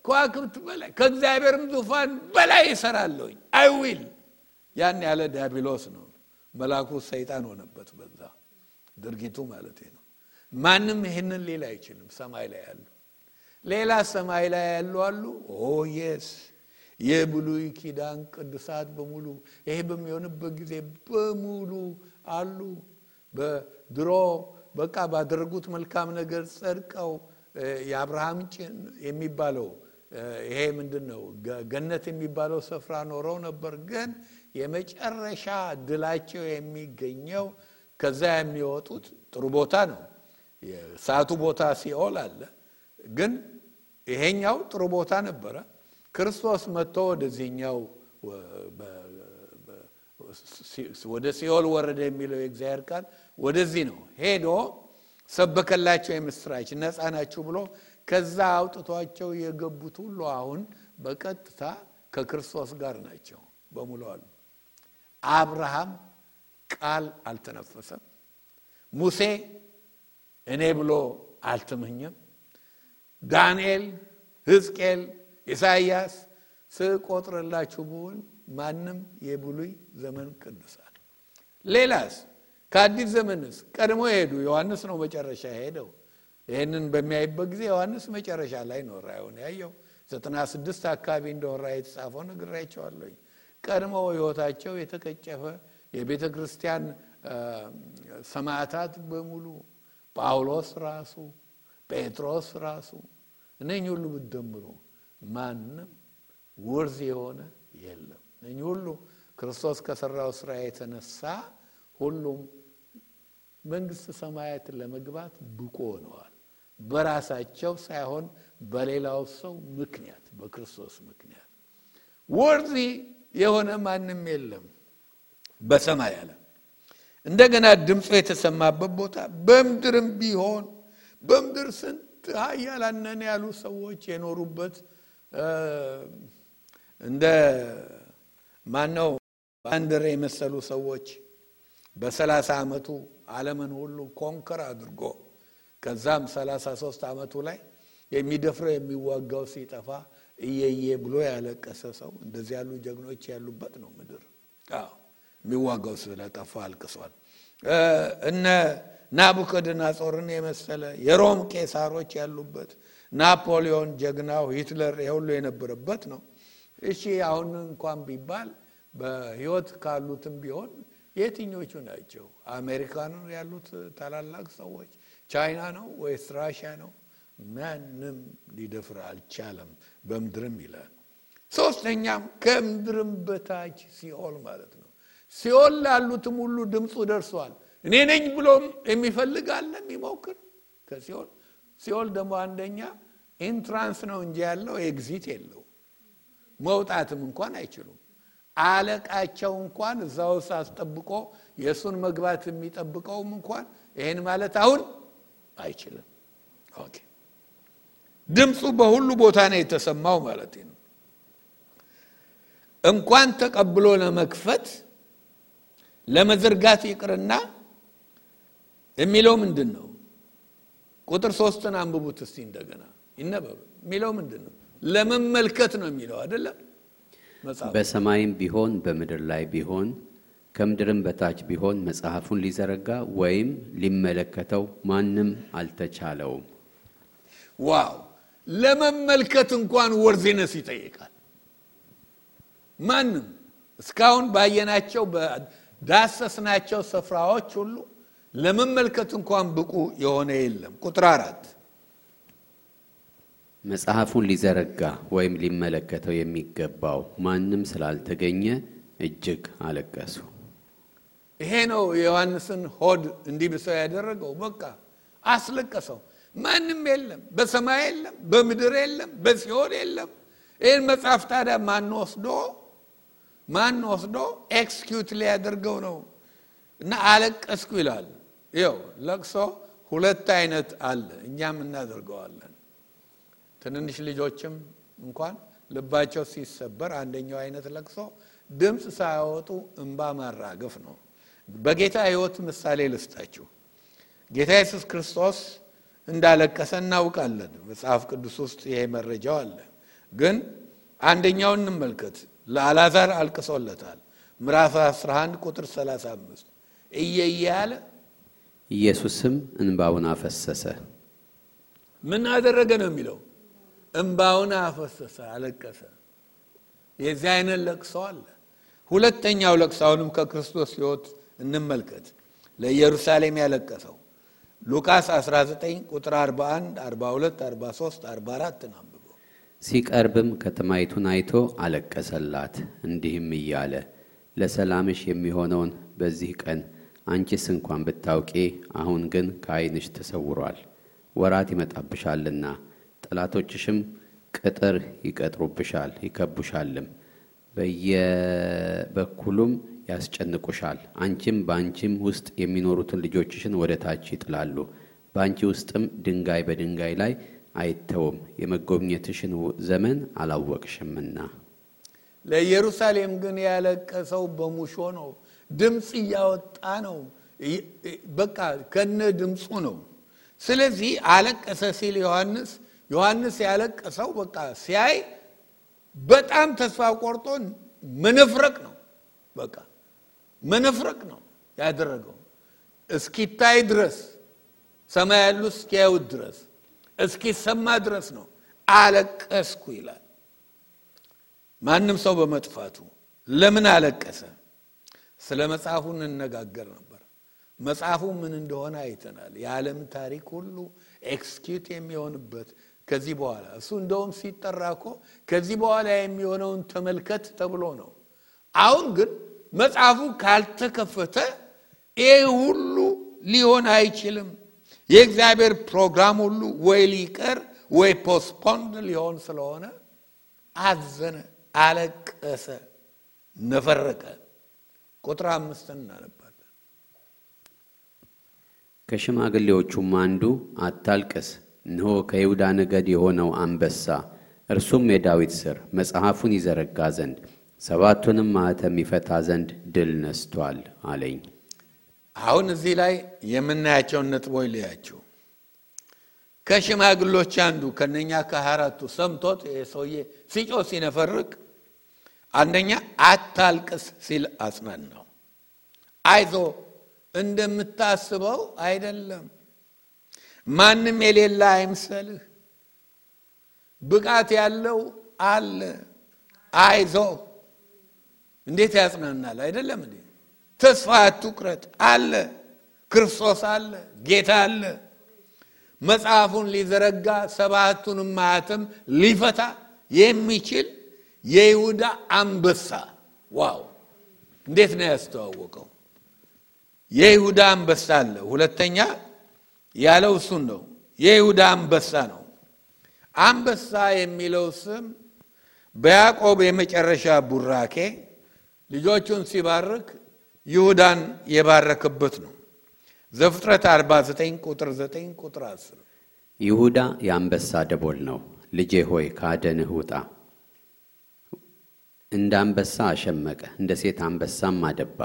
ከከዋክብት በላይ ከእግዚአብሔርም ዙፋን በላይ ይሰራለሁኝ። I will ያን ያለ ዲያብሎስ ነው። መልአኩ ሰይጣን ሆነበት በዛ ድርጊቱ ማለት ነው። ማንም ይህንን ሌላ አይችልም። ሰማይ ላይ ያሉ ሌላ ሰማይ ላይ ያሉ አሉ። ኦ የስ የብሉይ ኪዳን ቅዱሳት በሙሉ ይሄ በሚሆንበት ጊዜ በሙሉ አሉ። በድሮ በቃ ባደረጉት መልካም ነገር ጸድቀው የአብርሃም ጭን የሚባለው ይሄ ምንድን ነው ገነት የሚባለው ስፍራ ኖረው ነበር። ግን የመጨረሻ ድላቸው የሚገኘው ከዛ የሚወጡት ጥሩ ቦታ ነው። የሰዓቱ ቦታ ሲኦል አለ። ግን ይሄኛው ጥሩ ቦታ ነበረ። ክርስቶስ መጥቶ ወደዚህኛው ወደ ሲኦል ወረደ የሚለው የእግዚአብሔር ቃል ወደዚህ ነው ሄዶ ሰበከላቸው የምስራች ነፃ ናችሁ ብሎ ከዛ አውጥቷቸው የገቡት ሁሉ አሁን በቀጥታ ከክርስቶስ ጋር ናቸው በሙሉ አሉ። አብርሃም ቃል አልተነፈሰም። ሙሴ እኔ ብሎ አልተመኘም። ዳንኤል፣ ሕዝቅኤል፣ ኢሳይያስ ስቆጥርላችሁ ብሆን ማንም የብሉይ ዘመን ቅዱሳን ሌላስ ከአዲስ ዘመንስ ቀድሞ ሄዱ። ዮሐንስ ነው መጨረሻ ሄደው። ይህንን በሚያይበት ጊዜ ዮሐንስ መጨረሻ ላይ ነው ራእዩን ያየው። ዘጠና ስድስት አካባቢ እንደሆነ ራእይ የተጻፈው ነግራቸዋለሁኝ። ቀድሞ ሕይወታቸው የተቀጨፈ የቤተ ክርስቲያን ሰማዕታት በሙሉ ጳውሎስ ራሱ ጴጥሮስ ራሱ እነኚህ ሁሉ ብትደምሩ ማንም ውርዝ የሆነ የለም። እነኚህ ሁሉ ክርስቶስ ከሰራው ስራ የተነሳ ሁሉም መንግስት ሰማያትን ለመግባት ብቁ ሆነዋል። በራሳቸው ሳይሆን በሌላው ሰው ምክንያት፣ በክርስቶስ ምክንያት ወርዚ የሆነ ማንም የለም በሰማይ አለ። እንደገና ድምፁ የተሰማበት ቦታ በምድርም ቢሆን በምድር ስንት ኃያላን ነን ያሉ ሰዎች የኖሩበት እንደ ማነው ባንድር የመሰሉ ሰዎች በሰላሳ ዓመቱ ዓለምን ሁሉ conquer አድርጎ ከዛም ሰላሳ ሶስት ዓመቱ ላይ የሚደፍረው የሚዋጋው ሲጠፋ እየየ ብሎ ያለቀሰ ሰው እንደዚህ ያሉ ጀግኖች ያሉበት ነው ምድር። አዎ የሚዋጋው ስለጠፋ አልቅሷል። እነ ናቡከደነጾርን የመሰለ የሮም ቄሳሮች ያሉበት ናፖሊዮን ጀግናው ሂትለር የሁሉ የነበረበት ነው። እሺ አሁን እንኳን ቢባል በህይወት ካሉትም ቢሆን የትኞቹ ናቸው? አሜሪካ ነው ያሉት ታላላቅ ሰዎች? ቻይና ነው ወይስ ራሽያ ነው? ማንም ሊደፍር አልቻለም። በምድርም ይላል ሶስተኛም ከምድርም በታች ሲኦል ማለት ነው። ሲኦል ላሉትም ሁሉ ድምፁ ደርሷል። እኔ ነኝ ብሎም የሚፈልግ አለ የሚሞክር ከሲኦል ሲኦል ደግሞ አንደኛ entrance ነው እንጂ ያለው exit የለው መውጣትም እንኳን አይችሉም። አለቃቸው እንኳን እዛ ውስጥ አስጠብቆ የእሱን መግባት የሚጠብቀውም እንኳን ይህን ማለት አሁን አይችልም። okay ድምፁ በሁሉ ቦታ ነው የተሰማው ማለት ነው። እንኳን ተቀብሎ ለመክፈት ለመዘርጋት ይቅርና የሚለው ምንድን ነው? ቁጥር ሶስትን አንብቡት እስቲ እንደገና ይነበብ። የሚለው ምንድን ነው? ለመመልከት ነው የሚለው አይደለም በሰማይም ቢሆን በምድር ላይ ቢሆን ከምድርም በታች ቢሆን መጽሐፉን ሊዘረጋ ወይም ሊመለከተው ማንም አልተቻለውም። ዋው! ለመመልከት እንኳን ወርዜነስ ይጠይቃል። ማንም እስካሁን ባየናቸው በዳሰስናቸው ስፍራዎች ሁሉ ለመመልከት እንኳን ብቁ የሆነ የለም። ቁጥር አራት መጽሐፉን ሊዘረጋ ወይም ሊመለከተው የሚገባው ማንም ስላልተገኘ እጅግ አለቀሱ። ይሄ ነው የዮሐንስን ሆድ እንዲብሰው ያደረገው። በቃ አስለቀሰው። ማንም የለም፣ በሰማይ የለም፣ በምድር የለም፣ በሲኦል የለም። ይህን መጽሐፍ ታዲያ ማን ወስዶ ማን ወስዶ execute ሊያደርገው ነው? እና አለቀስኩ ይላል። ይኸው ለቅሶ ሁለት አይነት አለ፣ እኛም እናደርገዋለን። ትንንሽ ልጆችም እንኳን ልባቸው ሲሰበር አንደኛው አይነት ለቅሶ ድምፅ ሳያወጡ እንባ ማራገፍ ነው። በጌታ ሕይወት ምሳሌ ልስጣችሁ። ጌታ ኢየሱስ ክርስቶስ እንዳለቀሰ እናውቃለን። መጽሐፍ ቅዱስ ውስጥ ይሄ መረጃው አለ። ግን አንደኛውን እንመልከት። ለአልዓዛር አልቅሶለታል። ምዕራፍ 11 ቁጥር 35 እየየ ያለ ኢየሱስም እንባውን አፈሰሰ። ምን አደረገ ነው የሚለው እንባውን አፈሰሰ፣ አለቀሰ። የዚህ አይነት ለቅሶ አለ። ሁለተኛው ለቅሶውንም ከክርስቶስ ሕይወት እንመልከት። ለኢየሩሳሌም ያለቀሰው ሉቃስ 19 ቁጥር 41፣ 42፣ 43፣ 44 አንብቦ ሲቀርብም ከተማይቱን አይቶ አለቀሰላት፣ እንዲህም እያለ ለሰላምሽ የሚሆነውን በዚህ ቀን አንቺስ እንኳን ብታውቂ፣ አሁን ግን ከዓይንሽ ተሰውሯል። ወራት ይመጣብሻልና ጠላቶችሽም ቅጥር ይቀጥሩብሻል፣ ይከቡሻልም፣ በየበኩሉም ያስጨንቁሻል። አንቺም በአንቺም ውስጥ የሚኖሩትን ልጆችሽን ወደ ታች ይጥላሉ። በአንቺ ውስጥም ድንጋይ በድንጋይ ላይ አይተውም፣ የመጎብኘትሽን ዘመን አላወቅሽምና። ለኢየሩሳሌም ግን ያለቀሰው በሙሾ ነው። ድምፅ እያወጣ ነው። በቃ ከነ ድምፁ ነው። ስለዚህ አለቀሰ ሲል ዮሐንስ ዮሐንስ ያለቀሰው በቃ ሲያይ በጣም ተስፋ ቆርጦ መነፍረቅ ነው። በቃ መነፍረቅ ነው ያደረገው እስኪታይ ድረስ ሰማይ ያሉ እስኪያዩት ድረስ እስኪሰማ ድረስ ነው። አለቀስኩ ይላል። ማንም ሰው በመጥፋቱ ለምን አለቀሰ? ስለ መጽሐፉ እንነጋገር ነበር። መጽሐፉ ምን እንደሆነ አይተናል። የዓለም ታሪክ ሁሉ execute የሚሆንበት ከዚህ በኋላ እሱ እንደውም ሲጠራ እኮ ከዚህ በኋላ የሚሆነውን ተመልከት ተብሎ ነው። አሁን ግን መጽሐፉ ካልተከፈተ ይህ ሁሉ ሊሆን አይችልም። የእግዚአብሔር ፕሮግራም ሁሉ ወይ ሊቀር ወይ postponed ሊሆን ስለሆነ አዘነ፣ አለቀሰ፣ ነፈረቀ። ቁጥር አምስትን እናነባለን። ከሽማግሌዎቹም አንዱ አታልቅስ፣ እነሆ ከይሁዳ ነገድ የሆነው አንበሳ እርሱም የዳዊት ሥር መጽሐፉን ይዘረጋ ዘንድ ሰባቱንም ማኅተም ይፈታ ዘንድ ድል ነስቷል አለኝ። አሁን እዚህ ላይ የምናያቸውን ነጥቦች ልያቸው። ከሽማግሎች አንዱ ከነኛ ከሀያ አራቱ ሰምቶት ሰውዬ ሲጮ ሲነፈርቅ፣ አንደኛ አታልቅስ ሲል አጽናናው። አይዞ እንደምታስበው አይደለም፣ ማንም የሌለ አይምሰልህ፣ ብቃት ያለው አለ። አይዞ እንዴት ያጽናናል! አይደለም እንዴ? ተስፋ አትቁረጥ አለ። ክርስቶስ አለ፣ ጌታ አለ። መጽሐፉን ሊዘረጋ ሰባቱንም ማኅተም ሊፈታ የሚችል የይሁዳ አንበሳ። ዋው! እንዴት ነው ያስተዋወቀው? የይሁዳ አንበሳ አለ። ሁለተኛ ያለው እሱን ነው። የይሁዳ አንበሳ ነው። አንበሳ የሚለው ስም በያዕቆብ የመጨረሻ ቡራኬ ልጆቹን ሲባርክ ይሁዳን የባረከበት ነው። ዘፍጥረት 49 ቁጥር 9 ቁጥር 10 ይሁዳ የአንበሳ ደቦል ነው። ልጄ ሆይ ከአደንህ ውጣ። እንደ አንበሳ አሸመቀ፣ እንደ ሴት አንበሳም አደባ።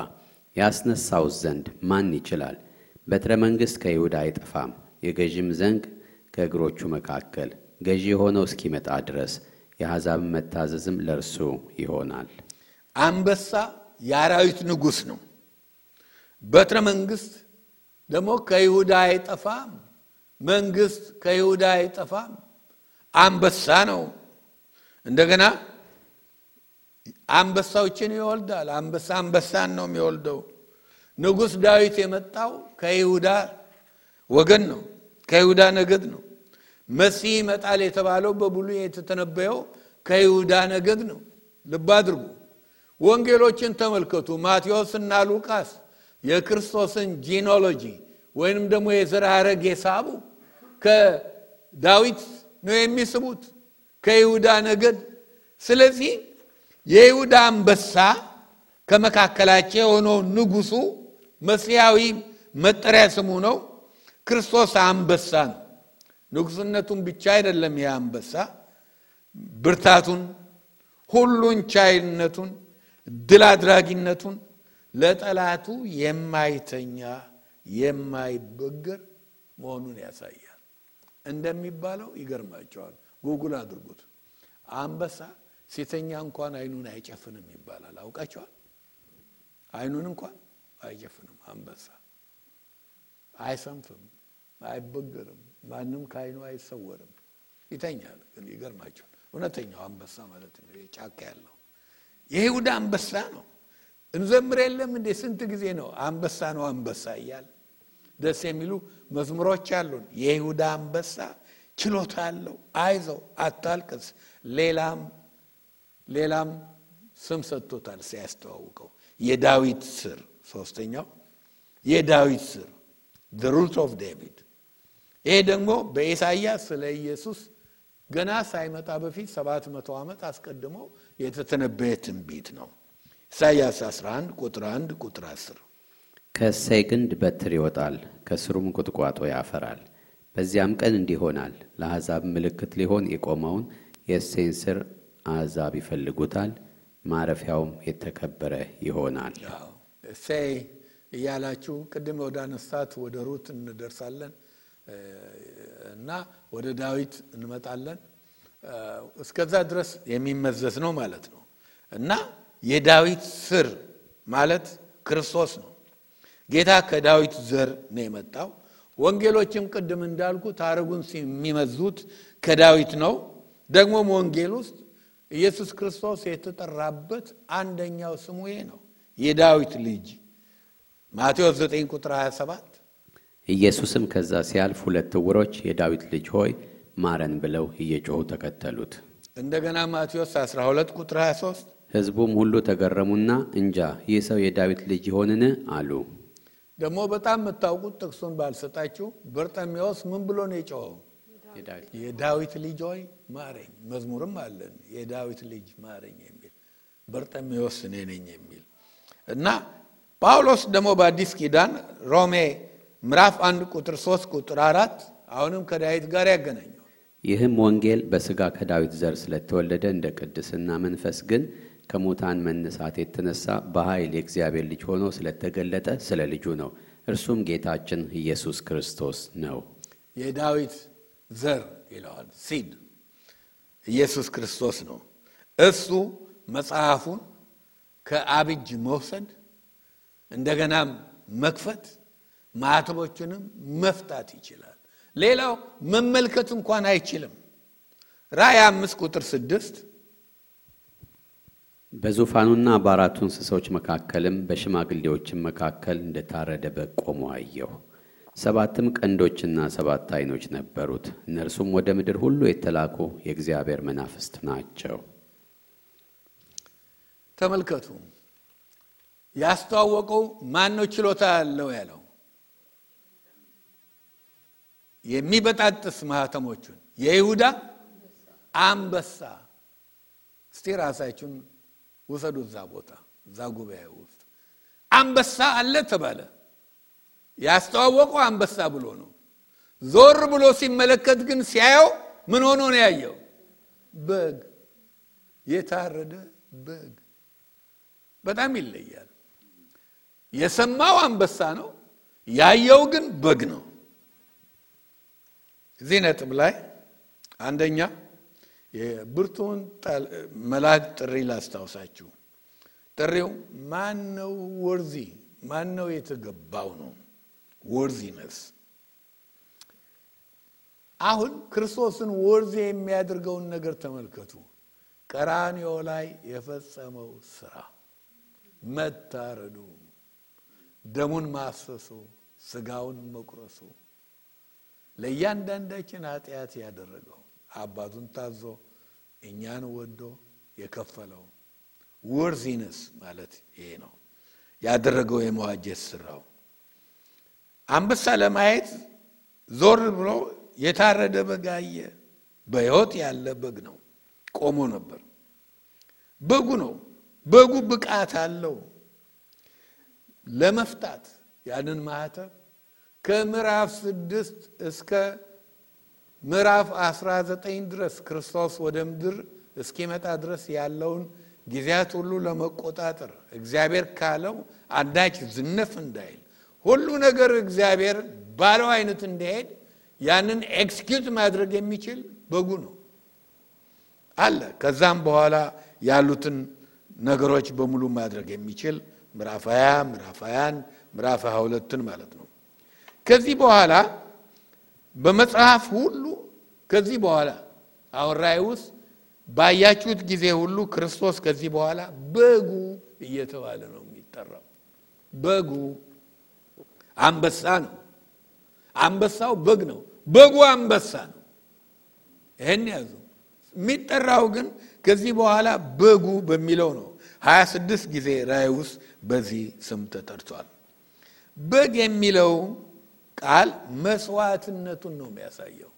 ያስነሳውስ ዘንድ ማን ይችላል? በትረ መንግሥት ከይሁዳ አይጠፋም፣ የገዥም ዘንግ ከእግሮቹ መካከል። ገዢ የሆነው እስኪመጣ ድረስ የአሕዛብን መታዘዝም ለእርሱ ይሆናል። አንበሳ የአራዊት ንጉሥ ነው። በትረ መንግሥት ደግሞ ከይሁዳ አይጠፋም፣ መንግሥት ከይሁዳ አይጠፋም። አንበሳ ነው። እንደገና አንበሳዎችን ይወልዳል። አንበሳ አንበሳን ነው የሚወልደው። ንጉሥ ዳዊት የመጣው ከይሁዳ ወገን ነው፣ ከይሁዳ ነገድ ነው። መሲህ ይመጣል የተባለው በብሉይ የተተነበየው ከይሁዳ ነገድ ነው። ልብ አድርጉ። ወንጌሎችን ተመልከቱ። ማቴዎስ እና ሉቃስ የክርስቶስን ጂኖሎጂ ወይንም ደግሞ የዘር ሐረግ የሳቡ ከዳዊት ነው የሚስቡት ከይሁዳ ነገድ። ስለዚህ የይሁዳ አንበሳ ከመካከላቸው የሆነው ንጉሱ መሲያዊ መጠሪያ ስሙ ነው። ክርስቶስ አንበሳ ነው። ንጉስነቱን ብቻ አይደለም። ይህ ብርታቱን፣ ሁሉን ቻይነቱን፣ ድል አድራጊነቱን ለጠላቱ የማይተኛ የማይበገር መሆኑን ያሳያል። እንደሚባለው ይገርማቸዋል። ጉጉል አድርጉት። አንበሳ ሴተኛ እንኳን አይኑን አይጨፍንም ይባላል። አውቃቸዋል። አይኑን እንኳን አይጨፍንም። አንበሳ አይሰንፍም፣ አይበገርም፣ ማንም ከአይኑ አይሰወርም። ይተኛል። ግን ይገርማቸዋል። እውነተኛው አንበሳ ማለት ነው። ጫካ ያለው የይሁዳ አንበሳ ነው። እንዘምር የለም እንዴ? ስንት ጊዜ ነው አንበሳ ነው አንበሳ እያል ደስ የሚሉ መዝሙሮች አሉን። የይሁዳ አንበሳ ችሎታ አለው፣ አይዘው፣ አታልቅስ። ሌላም ሌላም ስም ሰጥቶታል ሲያስተዋውቀው የዳዊት ስር ሶስተኛው የዳዊት ስር the root of ዴቪድ ይሄ ደግሞ በኢሳይያስ ስለ ኢየሱስ ገና ሳይመጣ በፊት ሰባት መቶ ዓመት አስቀድሞ የተተነበየ ትንቢት ነው። ኢሳይያስ 11 ቁጥር 1 ቁጥር 10 ከእሴይ ግንድ በትር ይወጣል፣ ከስሩም ቁጥቋጦ ያፈራል። በዚያም ቀን እንዲህ ይሆናል፣ ለአሕዛብ ምልክት ሊሆን የቆመውን የእሴይን ስር አሕዛብ ይፈልጉታል፣ ማረፊያውም የተከበረ ይሆናል። እሴይ እያላችሁ ቅድም ወደ አነሳት ወደ ሩት እንደርሳለን እና ወደ ዳዊት እንመጣለን። እስከዛ ድረስ የሚመዘዝ ነው ማለት ነው እና የዳዊት ስር ማለት ክርስቶስ ነው። ጌታ ከዳዊት ዘር ነው የመጣው። ወንጌሎችም ቅድም እንዳልኩ ታሪኩን የሚመዙት ከዳዊት ነው። ደግሞም ወንጌል ውስጥ ኢየሱስ ክርስቶስ የተጠራበት አንደኛው ስሙ ነው፣ የዳዊት ልጅ ማቴዎስ 9 ቁጥር 27 ኢየሱስም ከዛ ሲያልፍ ሁለት ዕውሮች የዳዊት ልጅ ሆይ ማረን ብለው እየጮኹ ተከተሉት። እንደገና ማቴዎስ 12 ቁጥር 23 ሕዝቡም ሁሉ ተገረሙና እንጃ ይህ ሰው የዳዊት ልጅ ይሆንን አሉ። ደግሞ በጣም የምታውቁት ጥቅሱን ባልሰጣችሁ በርጠሜዎስ ምን ብሎ ነው የጮኸው? የዳዊት ልጅ ሆይ ማረኝ። መዝሙርም አለን የዳዊት ልጅ ማረኝ የሚል በርጠሜዎስ እኔ ነኝ የሚል እና ጳውሎስ ደግሞ በአዲስ ኪዳን ሮሜ ምዕራፍ አንድ ቁጥር ሶስት ቁጥር አራት አሁንም ከዳዊት ጋር ያገናኘው ይህም ወንጌል በሥጋ ከዳዊት ዘር ስለተወለደ እንደ ቅድስና መንፈስ ግን ከሙታን መነሳት የተነሳ በኃይል የእግዚአብሔር ልጅ ሆኖ ስለተገለጠ ስለ ልጁ ነው። እርሱም ጌታችን ኢየሱስ ክርስቶስ ነው። የዳዊት ዘር ይለዋል። ሲድ ኢየሱስ ክርስቶስ ነው። እሱ መጽሐፉን ከአብጅ መውሰድ እንደገናም መክፈት ማዕተቦቹንም መፍታት ይችላል። ሌላው መመልከት እንኳን አይችልም። ራእይ አምስት ቁጥር ስድስት በዙፋኑና በአራቱ እንስሶች መካከልም በሽማግሌዎችም መካከል እንደታረደ በግ ቆሞ አየሁ። ሰባትም ቀንዶችና ሰባት ዓይኖች ነበሩት። እነርሱም ወደ ምድር ሁሉ የተላኩ የእግዚአብሔር መናፍስት ናቸው። ተመልከቱ። ያስተዋወቀው ማን ነው? ችሎታ ያለው ያለው የሚበጣጥስ ማህተሞቹን የይሁዳ አንበሳ። እስቲ ራሳችሁን ውሰዱ እዛ ቦታ እዛ ጉባኤ ውስጥ አንበሳ አለ ተባለ። ያስተዋወቀው አንበሳ ብሎ ነው። ዞር ብሎ ሲመለከት ግን ሲያየው ምን ሆኖ ነው ያየው? በግ፣ የታረደ በግ። በጣም ይለያል። የሰማው አንበሳ ነው፣ ያየው ግን በግ ነው። እዚህ ነጥብ ላይ አንደኛ የብርቱን መልአክ ጥሪ ላስታውሳችሁ። ጥሪው ማን ነው? ወርዚ ማን ነው? የተገባው ነው። ወርዚነስ አሁን ክርስቶስን ወርዚ የሚያደርገውን ነገር ተመልከቱ። ቀራንዮ ላይ የፈጸመው ስራ መታረዱ፣ ደሙን ማፍሰሱ፣ ስጋውን መቁረሱ ለእያንዳንዳችን ኃጢአት ያደረገው አባቱን ታዞ እኛን ወዶ የከፈለው ወርዚነስ ማለት ይሄ ነው ያደረገው የመዋጀት ስራው። አንበሳ ለማየት ዞር ብሎ የታረደ በግ አየ። በሕይወት ያለ በግ ነው። ቆሞ ነበር። በጉ ነው። በጉ ብቃት አለው ለመፍታት ያንን ማህተብ ከምዕራፍ ስድስት እስከ ምዕራፍ አስራ ዘጠኝ ድረስ ክርስቶስ ወደ ምድር እስኪመጣ ድረስ ያለውን ጊዜያት ሁሉ ለመቆጣጠር እግዚአብሔር ካለው አንዳች ዝንፍ እንዳይል ሁሉ ነገር እግዚአብሔር ባለው አይነት እንዲሄድ ያንን execute ማድረግ የሚችል በጉ ነው አለ። ከዛም በኋላ ያሉትን ነገሮች በሙሉ ማድረግ የሚችል ምዕራፍ 20 ምዕራፍ 21 ምዕራፍ 22ን ማለት ነው። ከዚህ በኋላ በመጽሐፍ ሁሉ ከዚህ በኋላ አሁን ራእይ ውስጥ ባያችሁት ጊዜ ሁሉ ክርስቶስ ከዚህ በኋላ በጉ እየተባለ ነው የሚጠራው። በጉ አንበሳ ነው። አንበሳው በግ ነው። በጉ አንበሳ ነው። ይህን ያዙ። የሚጠራው ግን ከዚህ በኋላ በጉ በሚለው ነው። ሀያ ስድስት ጊዜ ራእይ ውስጥ በዚህ ስም ተጠርቷል። በግ የሚለው ቃል መስዋዕትነቱን ነው የሚያሳየው።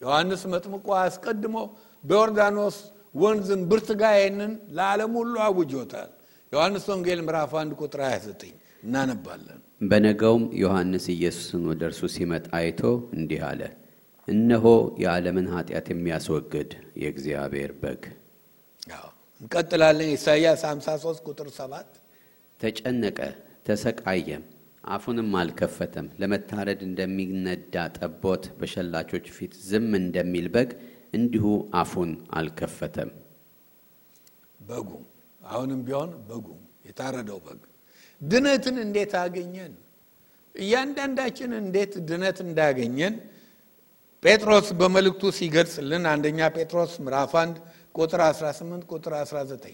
ዮሐንስ መጥምቆ አስቀድሞ በዮርዳኖስ ወንዝን ብርት ጋር ይህንን ለዓለም ሁሉ አውጆታል። ዮሐንስ ወንጌል ምዕራፍ 1 ቁጥር 29 እናነባለን። በነገውም ዮሐንስ ኢየሱስን ወደ እርሱ ሲመጣ አይቶ እንዲህ አለ፣ እነሆ የዓለምን ኃጢአት የሚያስወግድ የእግዚአብሔር በግ። እንቀጥላለን። ኢሳይያስ 53 ቁጥር 7 ተጨነቀ፣ ተሰቃየም፣ አፉንም አልከፈተም። ለመታረድ እንደሚነዳ ጠቦት በሸላቾች ፊት ዝም እንደሚል በግ እንዲሁ አፉን አልከፈተም። በጉ አሁንም ቢሆን በጉ የታረደው በግ ድነትን እንዴት አገኘን? እያንዳንዳችን እንዴት ድነት እንዳገኘን ጴጥሮስ በመልእክቱ ሲገልጽልን አንደኛ ጴጥሮስ ምዕራፍ 1 ቁጥር 18 ቁጥር 19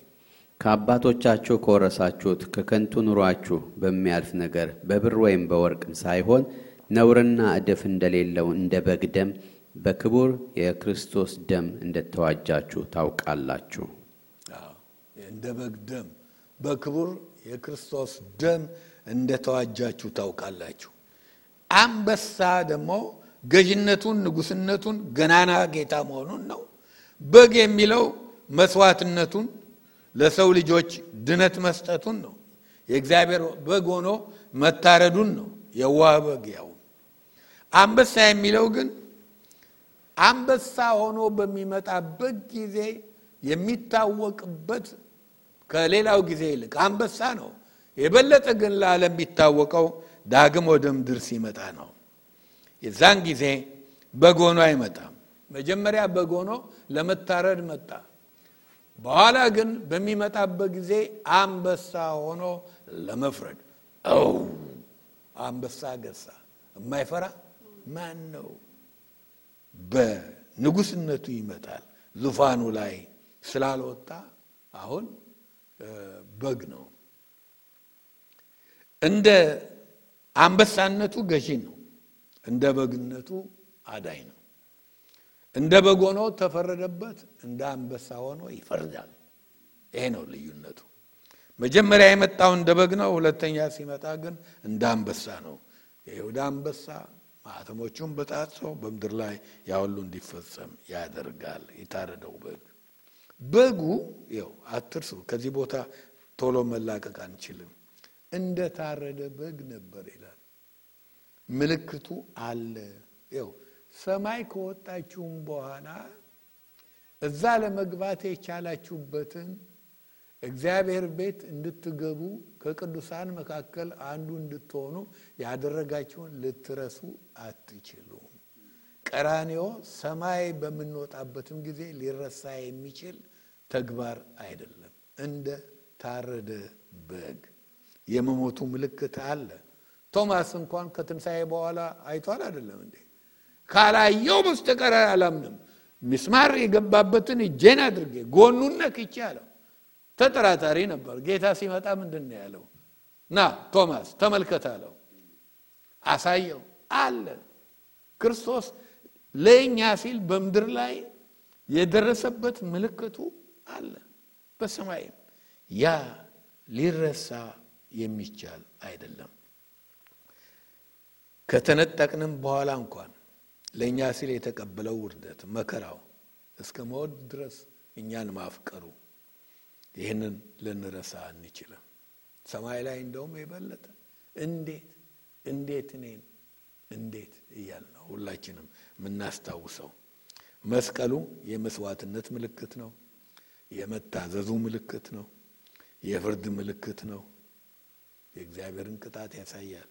ከአባቶቻችሁ ከወረሳችሁት ከከንቱ ኑሯችሁ በሚያልፍ ነገር በብር ወይም በወርቅም ሳይሆን ነውርና እድፍ እንደሌለው እንደ በግ ደም በክቡር የክርስቶስ ደም እንደተዋጃችሁ ታውቃላችሁ። እንደ በግ ደም በክቡር የክርስቶስ ደም እንደተዋጃችሁ ታውቃላችሁ። አንበሳ ደግሞ ገዥነቱን፣ ንጉስነቱን፣ ገናና ጌታ መሆኑን ነው። በግ የሚለው መስዋዕትነቱን ለሰው ልጆች ድነት መስጠቱን ነው። የእግዚአብሔር በግ ሆኖ መታረዱን ነው። የዋህ በግ ያው አንበሳ የሚለው ግን አንበሳ ሆኖ በሚመጣበት ጊዜ የሚታወቅበት ከሌላው ጊዜ ይልቅ አንበሳ ነው። የበለጠ ግን ለዓለም የሚታወቀው ዳግም ወደ ምድር ሲመጣ ነው። የዛን ጊዜ በግ ሆኖ አይመጣም። መጀመሪያ በግ ሆኖ ለመታረድ መጣ። በኋላ ግን በሚመጣበት ጊዜ አንበሳ ሆኖ ለመፍረድ ው አንበሳ ገሳ የማይፈራ ማን ነው? በንጉስነቱ ይመጣል። ዙፋኑ ላይ ስላልወጣ አሁን በግ ነው። እንደ አንበሳነቱ ገዢ ነው። እንደ በግነቱ አዳኝ ነው። እንደ በግ ሆኖ ተፈረደበት፣ እንደ አንበሳ ሆኖ ይፈርዳል። ይሄ ነው ልዩነቱ። መጀመሪያ የመጣው እንደ በግ ነው። ሁለተኛ ሲመጣ ግን እንደ አንበሳ ነው። የይሁዳ አንበሳ ማኅተሞቹን በጣጥሶ በምድር ላይ ያ ሁሉ እንዲፈጸም ያደርጋል። የታረደው በግ በጉ ይኸው አትርሱ። ከዚህ ቦታ ቶሎ መላቀቅ አንችልም። እንደ ታረደ በግ ነበር ይላል። ምልክቱ አለ። ይኸው ሰማይ ከወጣችሁም በኋላ እዛ ለመግባት የቻላችሁበትን እግዚአብሔር ቤት እንድትገቡ ከቅዱሳን መካከል አንዱ እንድትሆኑ ያደረጋችሁን ልትረሱ አትችሉም። ቀራንዮ ሰማይ በምንወጣበትም ጊዜ ሊረሳ የሚችል ተግባር አይደለም። እንደ ታረደ በግ የመሞቱ ምልክት አለ። ቶማስ እንኳን ከትንሣኤ በኋላ አይቷል አይደለም እንዴ? ካላየው በስተቀር አላምንም፣ ሚስማር የገባበትን እጄን አድርጌ ጎኑን ነክቼ አለው። ተጠራጣሪ ነበር። ጌታ ሲመጣ ምንድን ነው ያለው? ና ቶማስ ተመልከት አለው። አሳየው አለ። ክርስቶስ ለእኛ ሲል በምድር ላይ የደረሰበት ምልክቱ አለ። በሰማይም ያ ሊረሳ የሚቻል አይደለም። ከተነጠቅንም በኋላ እንኳን ለእኛ ሲል የተቀበለው ውርደት፣ መከራው እስከ ሞት ድረስ እኛን ማፍቀሩ ይህንን ልንረሳ አንችልም። ሰማይ ላይ እንደውም የበለጠ እንዴት እንዴት እኔን እንዴት እያል ነው ሁላችንም የምናስታውሰው። መስቀሉ የመስዋዕትነት ምልክት ነው። የመታዘዙ ምልክት ነው። የፍርድ ምልክት ነው። የእግዚአብሔርን ቅጣት ያሳያል።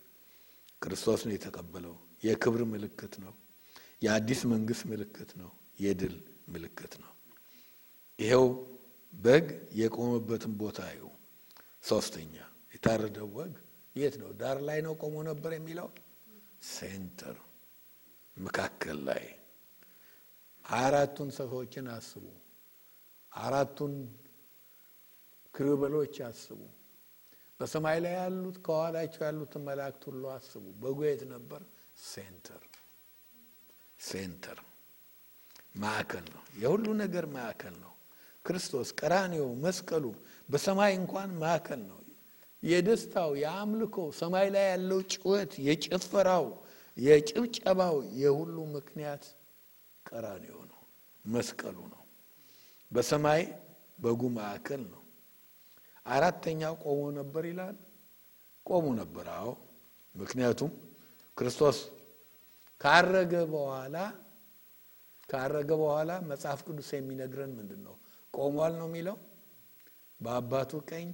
ክርስቶስ ነው የተቀበለው። የክብር ምልክት ነው። የአዲስ መንግስት ምልክት ነው። የድል ምልክት ነው። ይኸው በግ የቆመበትን ቦታ ይው ሶስተኛ የታረደው በግ የት ነው? ዳር ላይ ነው ቆሞ ነበር የሚለው center መካከል ላይ አራቱን ሰራፎችን አስቡ። አራቱን ኪሩቤሎች አስቡ። በሰማይ ላይ ያሉት ከኋላቸው ያሉትን መላእክት ሁሉ አስቡ። በጉ የት ነበር? center center ማዕከል ነው። የሁሉ ነገር ማዕከል ነው። ክርስቶስ ቀራንዮ መስቀሉ በሰማይ እንኳን ማዕከል ነው። የደስታው የአምልኮ ሰማይ ላይ ያለው ጨዋታ፣ የጭፈራው፣ የጭብጨባው የሁሉ ምክንያት ቀራንዮ ነው፣ መስቀሉ ነው። በሰማይ በጉ ማዕከል ነው። አራተኛው ቆሞ ነበር ይላል። ቆሙ ነበር። አዎ፣ ምክንያቱም ክርስቶስ ካረገ በኋላ ካረገ በኋላ መጽሐፍ ቅዱስ የሚነግረን ምንድን ነው? ቆሟል ነው የሚለው። በአባቱ ቀኝ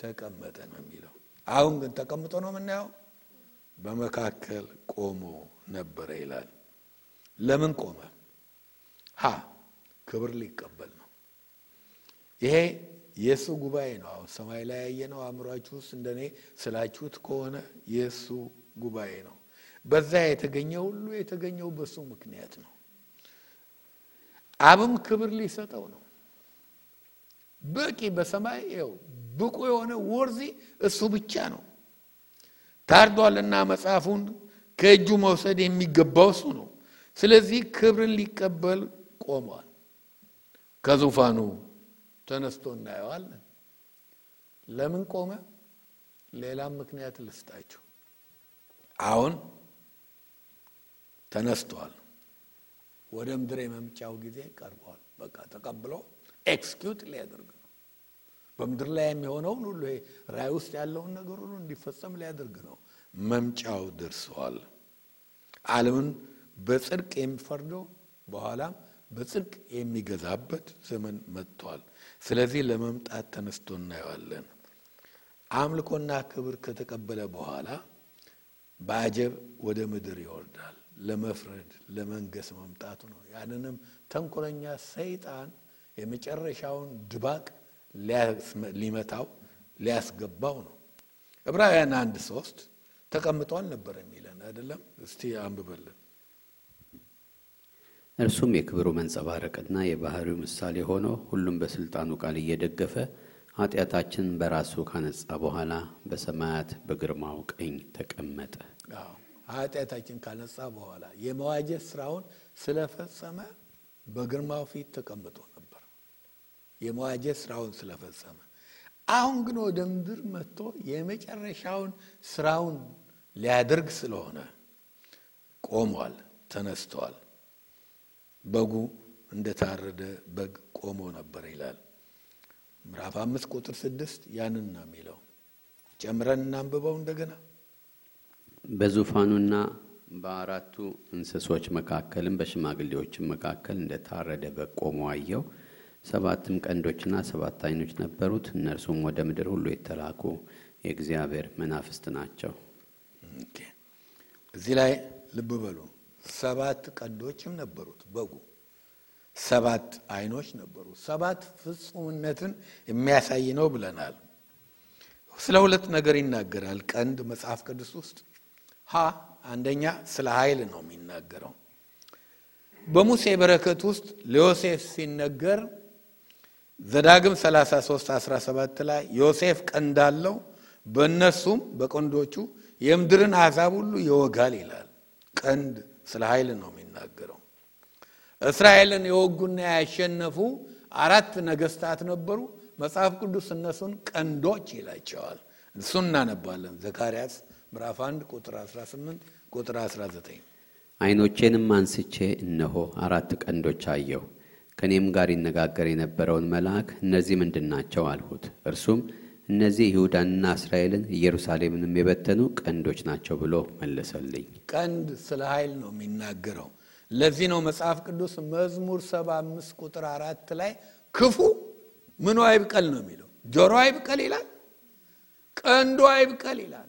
ተቀመጠ ነው የሚለው። አሁን ግን ተቀምጦ ነው የምናየው። በመካከል ቆሞ ነበረ ይላል። ለምን ቆመ? ሀ ክብር ሊቀበል ነው። ይሄ የእሱ ጉባኤ ነው። አሁን ሰማይ ላይ ያየነው አእምሯችሁ ውስጥ እንደኔ ስላችሁት ከሆነ የእሱ ጉባኤ ነው። በዛ የተገኘው ሁሉ የተገኘው በሱ ምክንያት ነው። አብም ክብር ሊሰጠው ነው። በቂ በሰማይ ው ብቁ የሆነ ወርዚ እሱ ብቻ ነው። ታርዷልና መጽሐፉን ከእጁ መውሰድ የሚገባው እሱ ነው። ስለዚህ ክብርን ሊቀበል ቆሟል። ከዙፋኑ ተነስቶ እናየዋለን። ለምን ቆመ? ሌላም ምክንያት ልስጣችሁ። አሁን ተነስቷል። ወደ ምድር የመምጫው ጊዜ ቀርቧል። በቃ ተቀብሎ execute ሊያደርግ ነው። በምድር ላይ የሚሆነውን ሁሉ ራእይ ውስጥ ያለውን ነገር ሁሉ እንዲፈጸም ሊያደርግ ነው። መምጫው ደርሰዋል። ዓለምን በጽድቅ የሚፈርደው በኋላም በጽድቅ የሚገዛበት ዘመን መጥቷል። ስለዚህ ለመምጣት ተነስቶ እናየዋለን። አምልኮና ክብር ከተቀበለ በኋላ በአጀብ ወደ ምድር ይወርዳል። ለመፍረድ ለመንገስ መምጣቱ ነው። ያንንም ተንኮለኛ ሰይጣን የመጨረሻውን ድባቅ ሊመታው ሊያስገባው ነው። ዕብራውያን አንድ ሶስት ተቀምጧል ነበር የሚለን አይደለም? እስቲ አንብበልን። እርሱም የክብሩ መንጸባረቅና የባህሪው ምሳሌ ሆኖ ሁሉም በስልጣኑ ቃል እየደገፈ ኃጢአታችንን በራሱ ካነጻ በኋላ በሰማያት በግርማው ቀኝ ተቀመጠ። ኃጢአታችን ካነጻ በኋላ የመዋጀት ስራውን ስለፈጸመ በግርማው ፊት ተቀምጦ ነበር። የመዋጀት ስራውን ስለፈጸመ አሁን ግን ወደ ምድር መጥቶ የመጨረሻውን ስራውን ሊያደርግ ስለሆነ ቆሟል፣ ተነስተዋል። በጉ እንደታረደ በግ ቆሞ ነበር ይላል። ምዕራፍ አምስት ቁጥር ስድስት ያንን ነው የሚለው። ጨምረን እናንብበው እንደገና። በዙፋኑና በአራቱ እንስሶች መካከልም በሽማግሌዎችም መካከል እንደታረደ በግ ቆሞ አየሁ። ሰባትም ቀንዶችና ሰባት ዓይኖች ነበሩት። እነርሱም ወደ ምድር ሁሉ የተላኩ የእግዚአብሔር መናፍስት ናቸው። እዚህ ላይ ልብ በሉ። ሰባት ቀንዶችም ነበሩት በጉ፣ ሰባት ዓይኖች ነበሩ። ሰባት ፍጹምነትን የሚያሳይ ነው ብለናል። ስለ ሁለት ነገር ይናገራል ቀንድ መጽሐፍ ቅዱስ ውስጥ ሀ አንደኛ ስለ ኃይል ነው የሚናገረው። በሙሴ በረከት ውስጥ ለዮሴፍ ሲነገር ዘዳግም 33 17 ላይ ዮሴፍ ቀንድ አለው፣ በእነሱም በቀንዶቹ የምድርን አሕዛብ ሁሉ ይወጋል ይላል። ቀንድ ስለ ኃይል ነው የሚናገረው። እስራኤልን የወጉና ያሸነፉ አራት ነገስታት ነበሩ። መጽሐፍ ቅዱስ እነሱን ቀንዶች ይላቸዋል። እሱን እናነባለን። ዘካርያስ ምዕራፍ 1 ቁጥር 18 ቁጥር 19 ዓይኖቼንም አንስቼ እነሆ አራት ቀንዶች አየሁ። ከእኔም ጋር ይነጋገር የነበረውን መልአክ እነዚህ ምንድን ናቸው አልሁት። እርሱም እነዚህ ይሁዳንና እስራኤልን ኢየሩሳሌምንም የበተኑ ቀንዶች ናቸው ብሎ መለሰልኝ። ቀንድ ስለ ኃይል ነው የሚናገረው። ለዚህ ነው መጽሐፍ ቅዱስ መዝሙር 75 ቁጥር አራት ላይ ክፉ ምኑ አይብቀል ነው የሚለው። ጆሮ አይብቀል ይላል፣ ቀንዱ አይብቀል ይላል።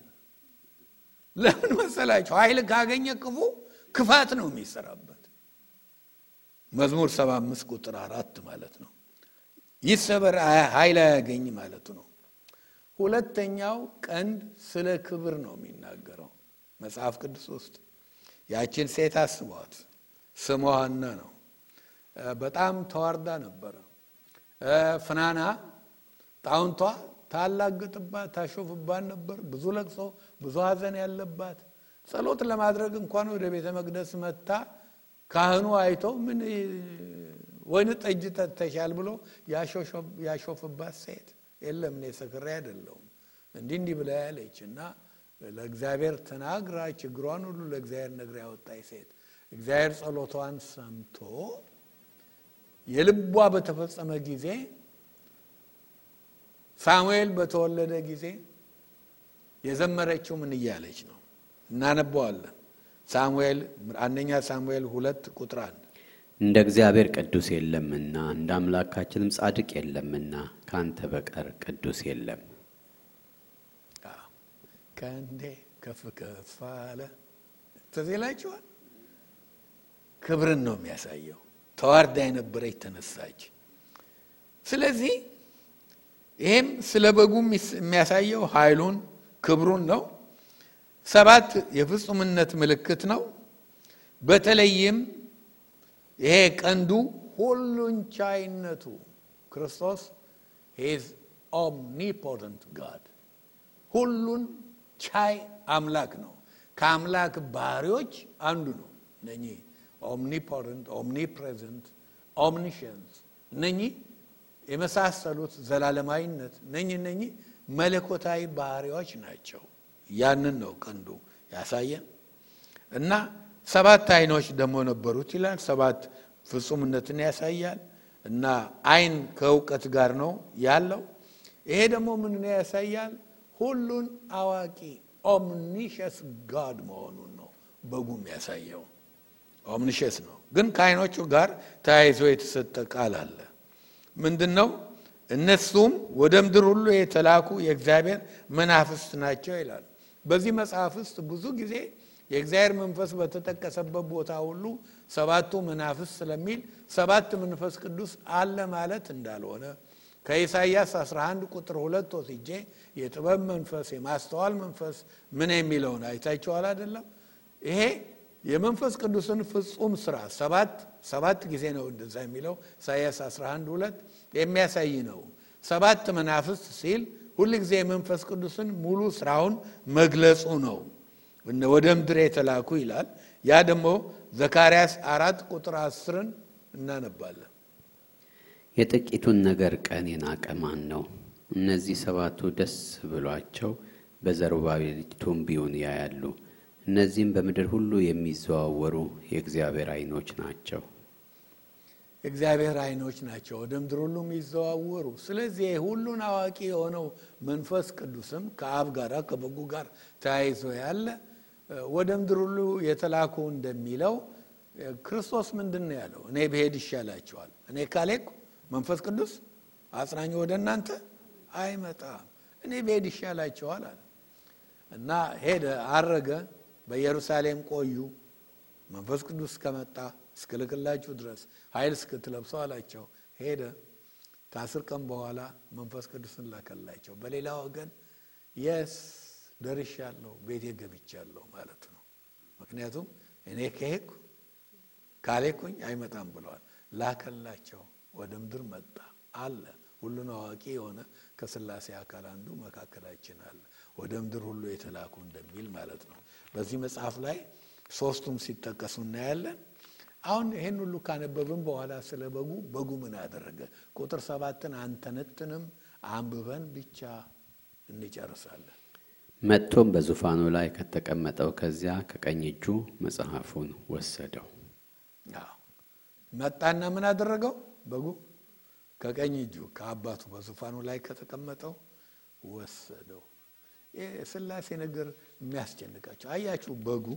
ለምን መሰላቸው? ኃይል ካገኘ ክፉ ክፋት ነው የሚሰራበት። መዝሙር 75 ቁጥር አራት ማለት ነው። ይሰበር ኃይል አያገኝ ማለቱ ነው። ሁለተኛው ቀንድ ስለ ክብር ነው የሚናገረው መጽሐፍ ቅዱስ ውስጥ ያችን ሴት አስቧት። ስሟ ነው። በጣም ተዋርዳ ነበረ። ፍናና ጣውንቷ ታላግጥባት፣ ታሾፍባት ነበር። ብዙ ለቅሶ፣ ብዙ ሐዘን ያለባት። ጸሎት ለማድረግ እንኳን ወደ ቤተ መቅደስ መጥታ ካህኑ አይቶ ምን ወይን ጠጅ ጠጥተሻል ብሎ ያሾፍባት ሴት የለም እኔ ሰክሬ አይደለሁም። እንዲህ እንዲህ ብላ ያለች እና ለእግዚአብሔር ተናግራ ችግሯን ሁሉ ለእግዚአብሔር ነግራ ያወጣች ሴት እግዚአብሔር ጸሎቷን ሰምቶ የልቧ በተፈጸመ ጊዜ ሳሙኤል በተወለደ ጊዜ የዘመረችው ምን እያለች ነው? እናነበዋለን። ሳሙኤል አንደኛ ሳሙኤል ሁለት ቁጥር አንድ እንደ እግዚአብሔር ቅዱስ የለምና እንደ አምላካችንም ጻድቅ የለምና ከአንተ በቀር ቅዱስ የለም። ከእንዴ ከፍ ከፍ አለ። ትዝ ይላችኋል። ክብርን ነው የሚያሳየው። ተዋርዳ የነበረች ተነሳች። ስለዚህ ይሄም ስለ በጉ የሚያሳየው ኃይሉን ክብሩን ነው። ሰባት የፍጹምነት ምልክት ነው። በተለይም ይሄ ቀንዱ ሁሉን ቻይነቱ ክርስቶስ he's omnipotent God ሁሉን ቻይ አምላክ ነው። ከአምላክ ባህሪዎች አንዱ ነው። እነኚህ omnipotent፣ omnipresent፣ omniscience እነኚህ የመሳሰሉት ዘላለማዊነት እነኚህ እነኚህ መለኮታዊ ባህሪዎች ናቸው። ያንን ነው ቀንዱ ያሳየን እና ሰባት አይኖች ደግሞ ነበሩት ይላል። ሰባት ፍጹምነትን ያሳያል እና አይን ከእውቀት ጋር ነው ያለው። ይሄ ደግሞ ምን ያሳያል? ሁሉን አዋቂ omniscient God መሆኑን ነው በጉም ያሳየው። omniscient ነው ግን ከአይኖቹ ጋር ተያይዞ የተሰጠ ቃል አለ። ምንድን ነው? እነሱም ወደ ምድር ሁሉ የተላኩ የእግዚአብሔር መናፍስት ናቸው ይላል። በዚህ መጽሐፍ ውስጥ ብዙ ጊዜ የእግዚአብሔር መንፈስ በተጠቀሰበት ቦታ ሁሉ ሰባቱ መናፍስት ስለሚል ሰባት መንፈስ ቅዱስ አለ ማለት እንዳልሆነ ከኢሳይያስ 11 ቁጥር ሁለት ወስጄ የጥበብ መንፈስ የማስተዋል መንፈስ ምን የሚለውን አይታችኋል አይደለም? ይሄ የመንፈስ ቅዱስን ፍጹም ስራ ሰባት ሰባት ጊዜ ነው እንደዛ የሚለው ኢሳይያስ 11 ሁለት የሚያሳይ ነው። ሰባት መናፍስት ሲል ሁል ጊዜ የመንፈስ ቅዱስን ሙሉ ስራውን መግለጹ ነው። ወደ ምድር የተላኩ ይላል። ያ ደግሞ ዘካርያስ አራት ቁጥር አስርን እናነባለን። የጥቂቱን ነገር ቀን የናቀ ማን ነው? እነዚህ ሰባቱ ደስ ብሏቸው በዘሩባቤል ቱንቢውን ያያሉ። እነዚህም በምድር ሁሉ የሚዘዋወሩ የእግዚአብሔር ዓይኖች ናቸው። እግዚአብሔር ዓይኖች ናቸው ወደ ምድር ሁሉ የሚዘዋወሩ። ስለዚህ ሁሉን አዋቂ የሆነው መንፈስ ቅዱስም ከአብ ጋር ከበጉ ጋር ተያይዞ ያለ ወደ ምድር ሁሉ የተላኩ እንደሚለው ክርስቶስ ምንድን ያለው? እኔ ብሄድ ይሻላቸዋል። እኔ ካሌኩ መንፈስ ቅዱስ አጽናኝ ወደ እናንተ አይመጣም። እኔ ብሄድ ይሻላቸዋል አለ እና ሄደ፣ አረገ። በኢየሩሳሌም ቆዩ መንፈስ ቅዱስ ከመጣ እስክልክላችሁ ድረስ ኃይል እስክትለብሱ አላቸው። ሄደ። ከአስር ቀን በኋላ መንፈስ ቅዱስን ላከላቸው። በሌላ ወገን የስ ደርሻለሁ፣ ቤቴ ገብቻለሁ ማለት ነው። ምክንያቱም እኔ ከሄድኩ ካሌኩኝ አይመጣም ብለዋል። ላከላቸው። ወደ ምድር መጣ አለ። ሁሉን አዋቂ የሆነ ከስላሴ አካል አንዱ መካከላችን አለ። ወደ ምድር ሁሉ የተላኩ እንደሚል ማለት ነው። በዚህ መጽሐፍ ላይ ሶስቱም ሲጠቀሱ እናያለን። አሁን ይህን ሁሉ ካነበብን በኋላ ስለ በጉ በጉ ምን አደረገ? ቁጥር ሰባትን አንተነትንም አንብበን ብቻ እንጨርሳለን። መጥቶም በዙፋኑ ላይ ከተቀመጠው ከዚያ ከቀኝ እጁ መጽሐፉን ወሰደው። መጣና ምን አደረገው? በጉ ከቀኝ እጁ ከአባቱ በዙፋኑ ላይ ከተቀመጠው ወሰደው። ስላሴ ነገር የሚያስጨንቃቸው አያችሁ። በጉ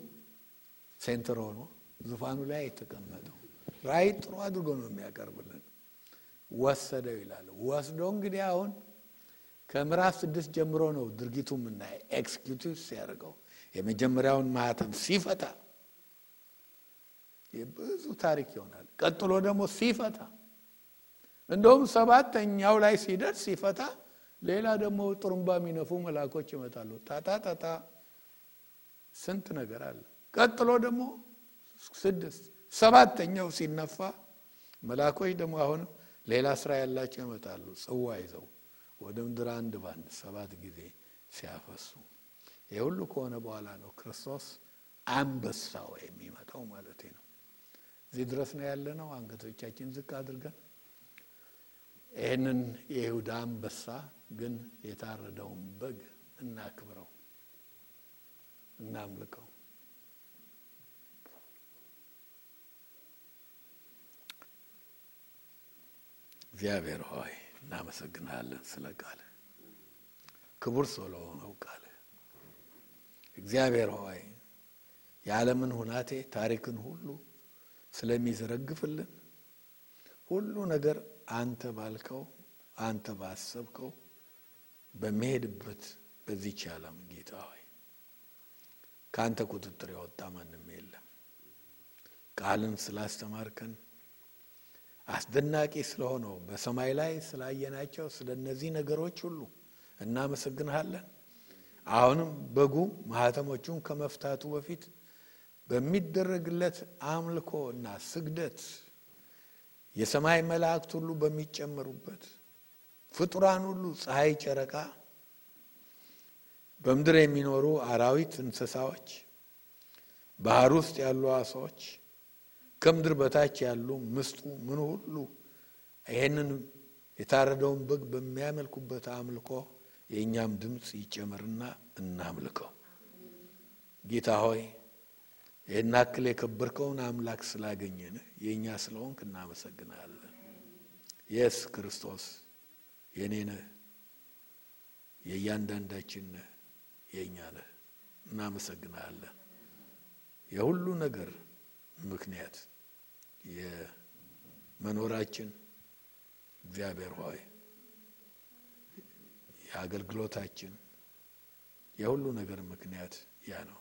center ሆኖ ዙፋኑ ላይ የተቀመጠው ራእይ ጥሩ አድርጎ ነው የሚያቀርብልን። ወሰደው ይላል። ወስዶ እንግዲህ አሁን ከምዕራፍ ስድስት ጀምሮ ነው ድርጊቱ የምናየ executive ሲያደርገው የመጀመሪያውን ማህተም ሲፈታ ብዙ ታሪክ ይሆናል። ቀጥሎ ደግሞ ሲፈታ እንደውም ሰባተኛው ላይ ሲደርስ ሲፈታ ሌላ ደግሞ ጥሩምባ የሚነፉ መላኮች ይመጣሉ። ታታ ታታ ስንት ነገር አለ። ቀጥሎ ደግሞ ስድስት ሰባተኛው ሲነፋ መላኮች ደግሞ አሁንም ሌላ ስራ ያላቸው ይመጣሉ። ጽዋ ይዘው ወደ ምድር አንድ ባንድ ሰባት ጊዜ ሲያፈሱ ይህ ሁሉ ከሆነ በኋላ ነው ክርስቶስ አንበሳው የሚመጣው ማለት ነው። እዚህ ድረስ ነው ያለ ነው። አንገቶቻችን ዝቅ አድርገን ይህንን የይሁዳ አንበሳ ግን የታረደውን በግ እናክብረው፣ እናምልከው። እግዚአብሔር ሆይ እናመሰግናለን ስለ ቃል ክቡር ስለሆነው ቃል። እግዚአብሔር ሆይ የዓለምን ሁናቴ ታሪክን ሁሉ ስለሚዘረግፍልን ሁሉ ነገር አንተ ባልከው አንተ ባሰብከው በሚሄድበት በዚች ዓለም ጌታ ሆይ ከአንተ ቁጥጥር የወጣ ማንም የለም። ቃልን ስላስተማርከን አስደናቂ ስለሆነው በሰማይ ላይ ስላየናቸው ስለ እነዚህ ነገሮች ሁሉ እናመሰግንሃለን። አሁንም በጉ ማህተሞቹን ከመፍታቱ በፊት በሚደረግለት አምልኮ እና ስግደት የሰማይ መላእክት ሁሉ በሚጨመሩበት ፍጡራን ሁሉ ፀሐይ፣ ጨረቃ፣ በምድር የሚኖሩ አራዊት፣ እንስሳዎች፣ ባህር ውስጥ ያሉ አሳዎች፣ ከምድር በታች ያሉ ምስጡ ምን ሁሉ ይሄንን የታረደውን በግ በሚያመልኩበት አምልኮ የእኛም ድምፅ ይጨመርና እናምልከው። ጌታ ሆይ ይህን የከበርከውን አምላክ ስላገኘን የእኛ ስለሆንክ እናመሰግናለን። የስ ክርስቶስ የእኔ ነህ፣ የእያንዳንዳችን ነህ፣ የእኛ ነህ። እናመሰግናለን። የሁሉ ነገር ምክንያት የመኖራችን እግዚአብሔር ሆይ የአገልግሎታችን የሁሉ ነገር ምክንያት ያ ነው።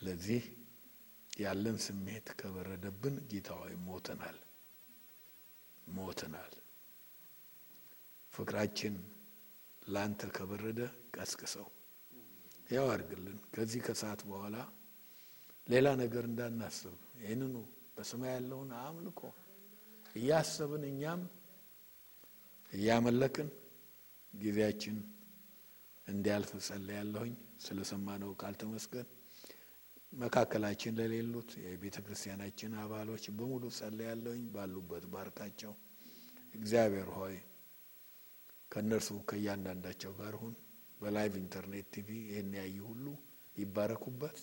ለዚህ ያለን ስሜት ከበረደብን ጌታ ሆይ ሞተናል ሞተናል። ፍቅራችን ላንተ ከበረደ ቀስቅሰው ያው አድርግልን። ከዚህ ከሰዓት በኋላ ሌላ ነገር እንዳናስብ ይህንኑ በሰማይ ያለውን አምልኮ እያሰብን እኛም እያመለክን ጊዜያችን እንዲያልፍ ጸልያለሁኝ። ስለሰማነው ቃል ተመስገን። መካከላችን ለሌሉት የቤተ ክርስቲያናችን አባሎች በሙሉ ጸልያለሁኝ። ባሉበት ባርካቸው። እግዚአብሔር ሆይ ከእነርሱ ከእያንዳንዳቸው ጋር ሁን። በ live internet TV ይህን ያዩ ሁሉ ይባረኩበት።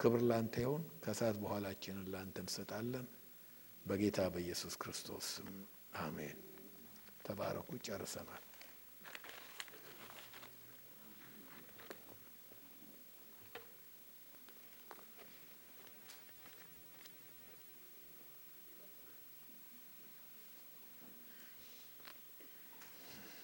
ክብር ላንተ ይሁን። ከሰዓት በኋላችንን ላንተ እንሰጣለን። በጌታ በኢየሱስ ክርስቶስ አሜን። ተባረኩ። ጨርሰናል።